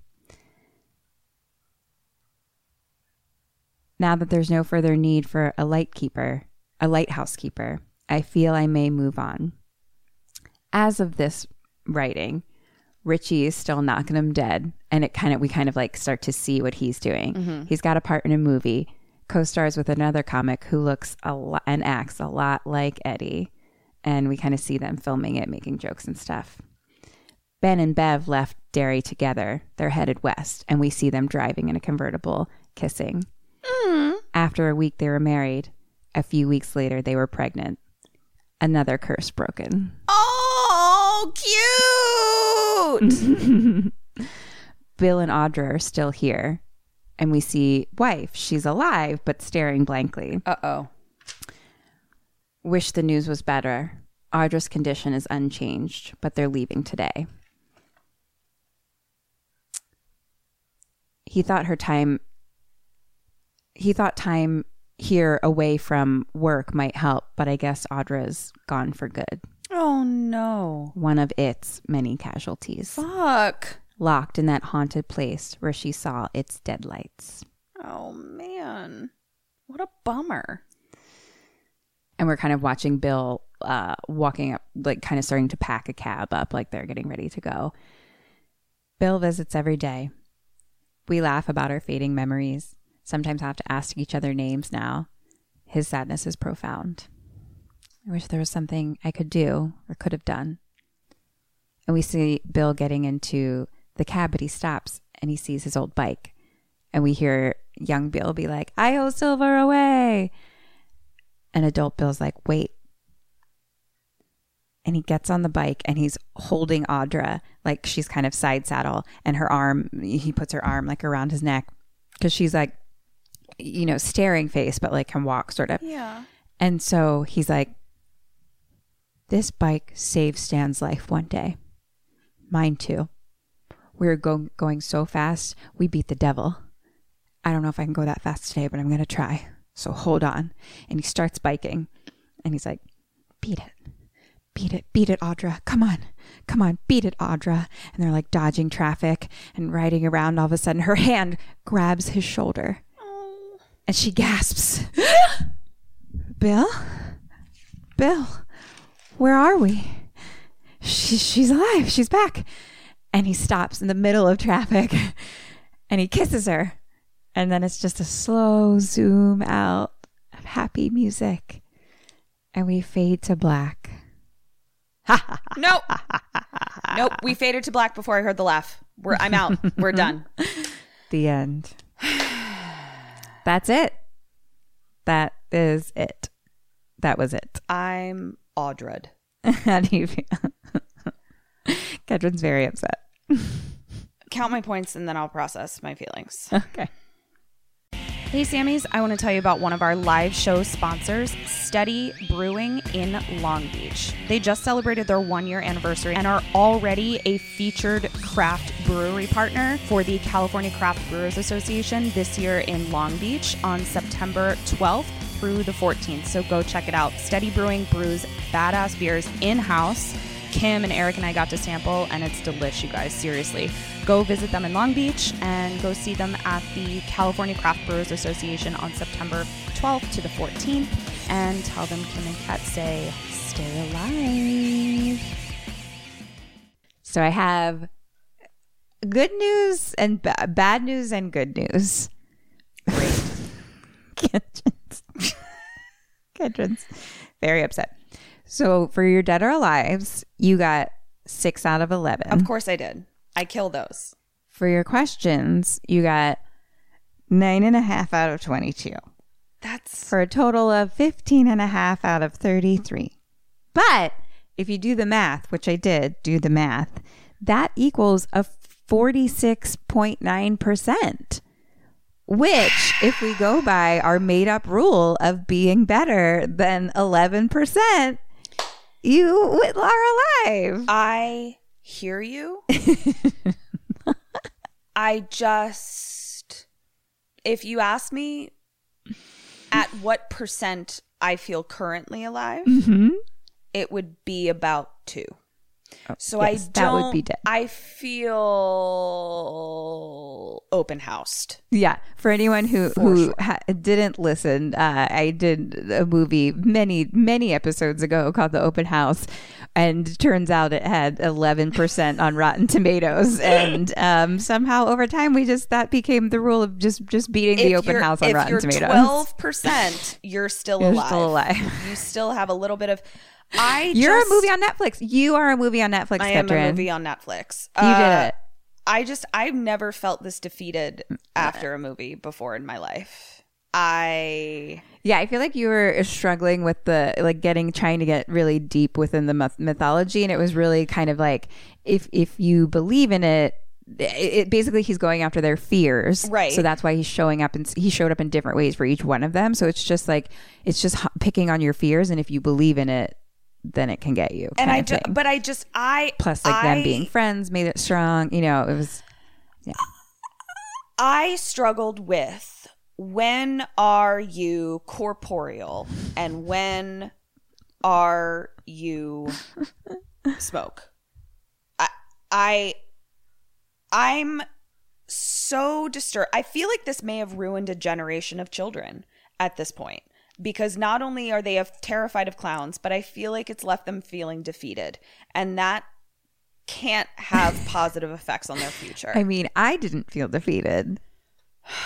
Now that there's no further need for a light keeper, a lighthouse keeper, I feel I may move on. As of this writing, Richie is still knocking him dead, and it kind of we kind of like start to see what he's doing. Mm-hmm. He's got a part in a movie, co-stars with another comic who looks a lot and acts a lot like Eddie, and we kind of see them filming it, making jokes and stuff. Ben and Bev left Derry together. They're headed west, and we see them driving in a convertible, kissing. After a week, they were married. A few weeks later, they were pregnant. Another curse broken. Oh, cute. Bill and Audra are still here. And we see wife. She's alive, but staring blankly. uh oh. Wish the news was better. Audra's condition is unchanged, but they're leaving today. He thought her time he thought time here away from work might help, but I guess Audra's gone for good. Oh no. One of its many casualties. Fuck. Locked in that haunted place where she saw its deadlights. Oh man. What a bummer. and we're kind of watching Bill uh, walking up, like kind of starting to pack a cab up, like they're getting ready to go. Bill visits every day. We laugh about our fading memories. Sometimes I have to ask each other names now. His sadness is profound. I wish there was something I could do or could have done. And we see Bill getting into the cab, but he stops and he sees his old bike. And we hear young Bill be like, Hi-yo Silver away. And adult Bill's like, wait. and he gets on the bike and he's holding Audra like she's kind of side saddle and her arm he puts her arm like around his neck because she's like you know staring face but like can walk sort of. Yeah. and so he's like this bike saved Stan's life one day. Mine too. We were go- going so fast we beat the devil. I don't know if I can go that fast today but I'm gonna try. So hold on. And he starts biking and he's like beat it. Beat it, beat it, Audra. Come on, come on, beat it, Audra. And they're like dodging traffic and riding around. All of a sudden, her hand grabs his shoulder and she gasps, Bill, Bill, where are we? She, she's alive. She's back. And he stops in the middle of traffic and he kisses her. And then it's just a slow zoom out of happy music. And we fade to black. Nope. nope. We faded to black before I heard the laugh. We're I'm out. We're done. The end. That's it. That is it. That was it. I'm Audred. How do you feel? Kedron's very upset. Count my points and then I'll process my feelings. Okay. Hey, Sammys, I want to tell you about one of our live show sponsors, Steady Brewing in Long Beach. They just celebrated their one year anniversary and are already a featured craft brewery partner for the California Craft Brewers Association this year in Long Beach on September 12th through the 14th. So go check it out. Steady Brewing brews badass beers in house. Kim and Eric and I got to sample, and it's delish, you guys. Seriously. Go visit them in Long Beach and go see them at the California Craft Brewers Association on September 12th to the 14th. And tell them Kim and Ket say, stay alive. So I have good news and ba- bad news and good news. Great. Kedron's very upset. So for your dead or alives, you got six out of 11. Of course I did. I kill those. For your questions, you got nine and a half out of 22 That's for a total of 15 and a half out of 33. But if you do the math, which I did do the math, that equals a 46.9%, which, if we go by our made up rule of being better than 11%, you are alive. I hear you. I just, if you ask me at what percent I feel currently alive, Mm-hmm. it would be about two. So Oh, yes, I that don't. would be dead. I feel open housed. Yeah, for anyone who who ha- didn't listen, uh, I did a movie many many episodes ago called The Open House, and turns out it had eleven percent on Rotten Tomatoes, and um, somehow over time we just that became the rule of just just beating the Open House on if Rotten Tomatoes. Twelve percent, you're still You're alive. still alive. You still have a little bit of. I. You're just, a movie on Netflix. You are a movie on Netflix. I am a movie on Netflix. You Uh, did it. I just I've never felt this defeated Mm, after a movie before in my life. I Yeah, I feel like you were struggling with the like getting trying to get really deep within the myth- mythology, and it was really kind of like if if you believe in it. It, it basically he's going after their fears, Right. So that's why he's showing up, and he showed up in different ways for each one of them. So it's just like it's just picking on your fears, and if you believe in it, then it can get you. and I but I just I plus like I, them being friends made it strong. You know, it was Yeah. I struggled with when are you corporeal and when are you smoke. I I I'm so disturbed. I feel like this may have ruined a generation of children at this point because not only are they terrified of clowns, but I feel like it's left them feeling defeated. And that can't have positive effects on their future. I mean, I didn't feel defeated.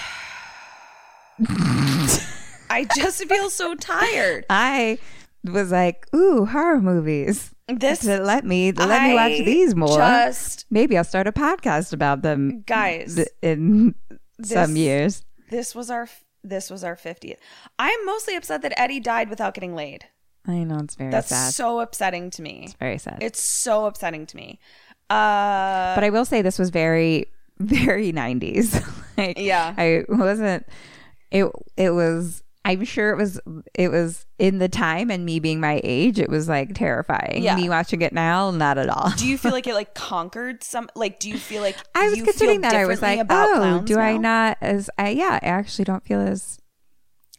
I just feel so tired. I was like, ooh, horror movies. This let me let me watch these more. Just Maybe I'll start a podcast about them, guys, th- in some years. this was our this was our 50th. I'm mostly upset that Eddie died without getting laid. I know it's very That's sad. so upsetting to me. very sad. It's so upsetting to me. Uh, but I will say this was very, very 90s. like, Yeah. I wasn't, it, it was, I'm sure it was, it was in the time and me being my age, it was like terrifying. Yeah. Me watching it now, not at all. do you feel like it like conquered some? Like, do you feel like I was you considering feel that. I was like, about oh, do I not as I yeah, I actually don't feel as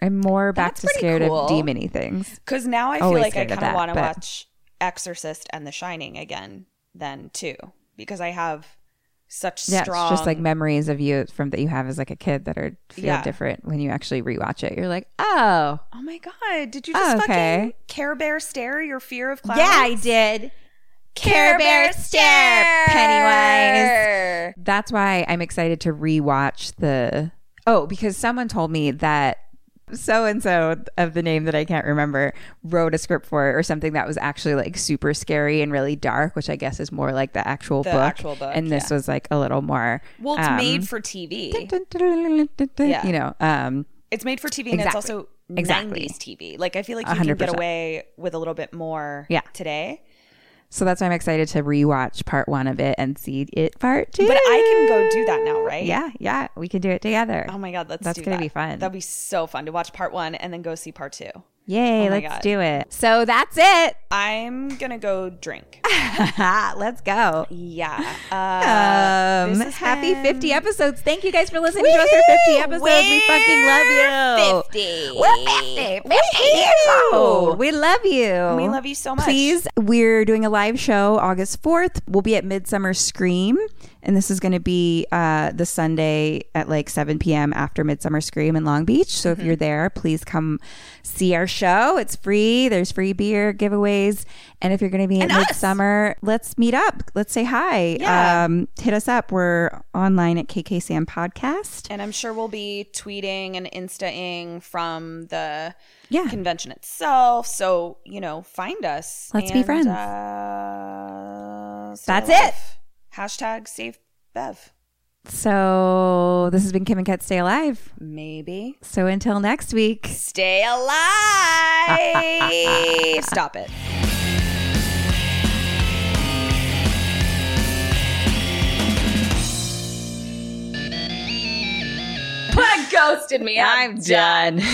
I'm more back That's to scared cool. of demony things. Because now I feel like I kind of want to watch Exorcist and The Shining again, then too, because I have such Yeah, strong. it's just like memories of you from that you have as like a kid that are feel Yeah. different when you actually rewatch it. You're like, oh, oh my god! Did you oh, just Oh, okay. fucking Care Bear stare your fear of clowns? yeah, I did. Care Bear stare, Pennywise. That's why I'm excited to rewatch the. Oh, because someone told me that so and so of the name that I can't remember wrote a script for it or something that was actually like super scary and really dark, which I guess is more like the actual The book. actual book, and this yeah. was like a little more. Well, it's um, made for TV. Yeah. You know, um, It's made for TV, and it's Exactly. also Exactly. 90s TV. Like I feel like you can get away with a little bit more Yeah. today. So that's why I'm excited to rewatch part one of it and see it part two. But I can go do that now, right? Yeah, yeah, we can do it together. Oh my god, let's That's gonna that. be fun. That'd be so fun to watch part one and then go see part two. Yay, Oh let's God. do it. So that's it. I'm gonna go drink. let's go. Yeah. Um, happy been- 50 episodes. Thank you guys for listening to us for 50 episodes. we fucking love you. 50. We're 50. 50 years old. We love you. We love you so much. Please, we're doing a live show August 4th. We'll be at Midsummer Scream. And this is going to be uh, the Sunday at like 7 p.m. after Midsummer Scream in Long Beach. So Mm-hmm. if you're there, please come see our show. It's free. There's free beer giveaways. And if you're going to be at And us. Midsummer, let's meet up. Let's say hi. Yeah. Um, hit us up. We're online at KK Sam Podcast. And I'm sure we'll be tweeting and instaing from the Yeah. convention itself. So, you know, find us. Let's be friends. Uh, That's it. Hashtag save Bev. So this has been Kim and Ket Stay Alive. Maybe. So until next week. Stay alive. Stop it. ghosted me. I'm done.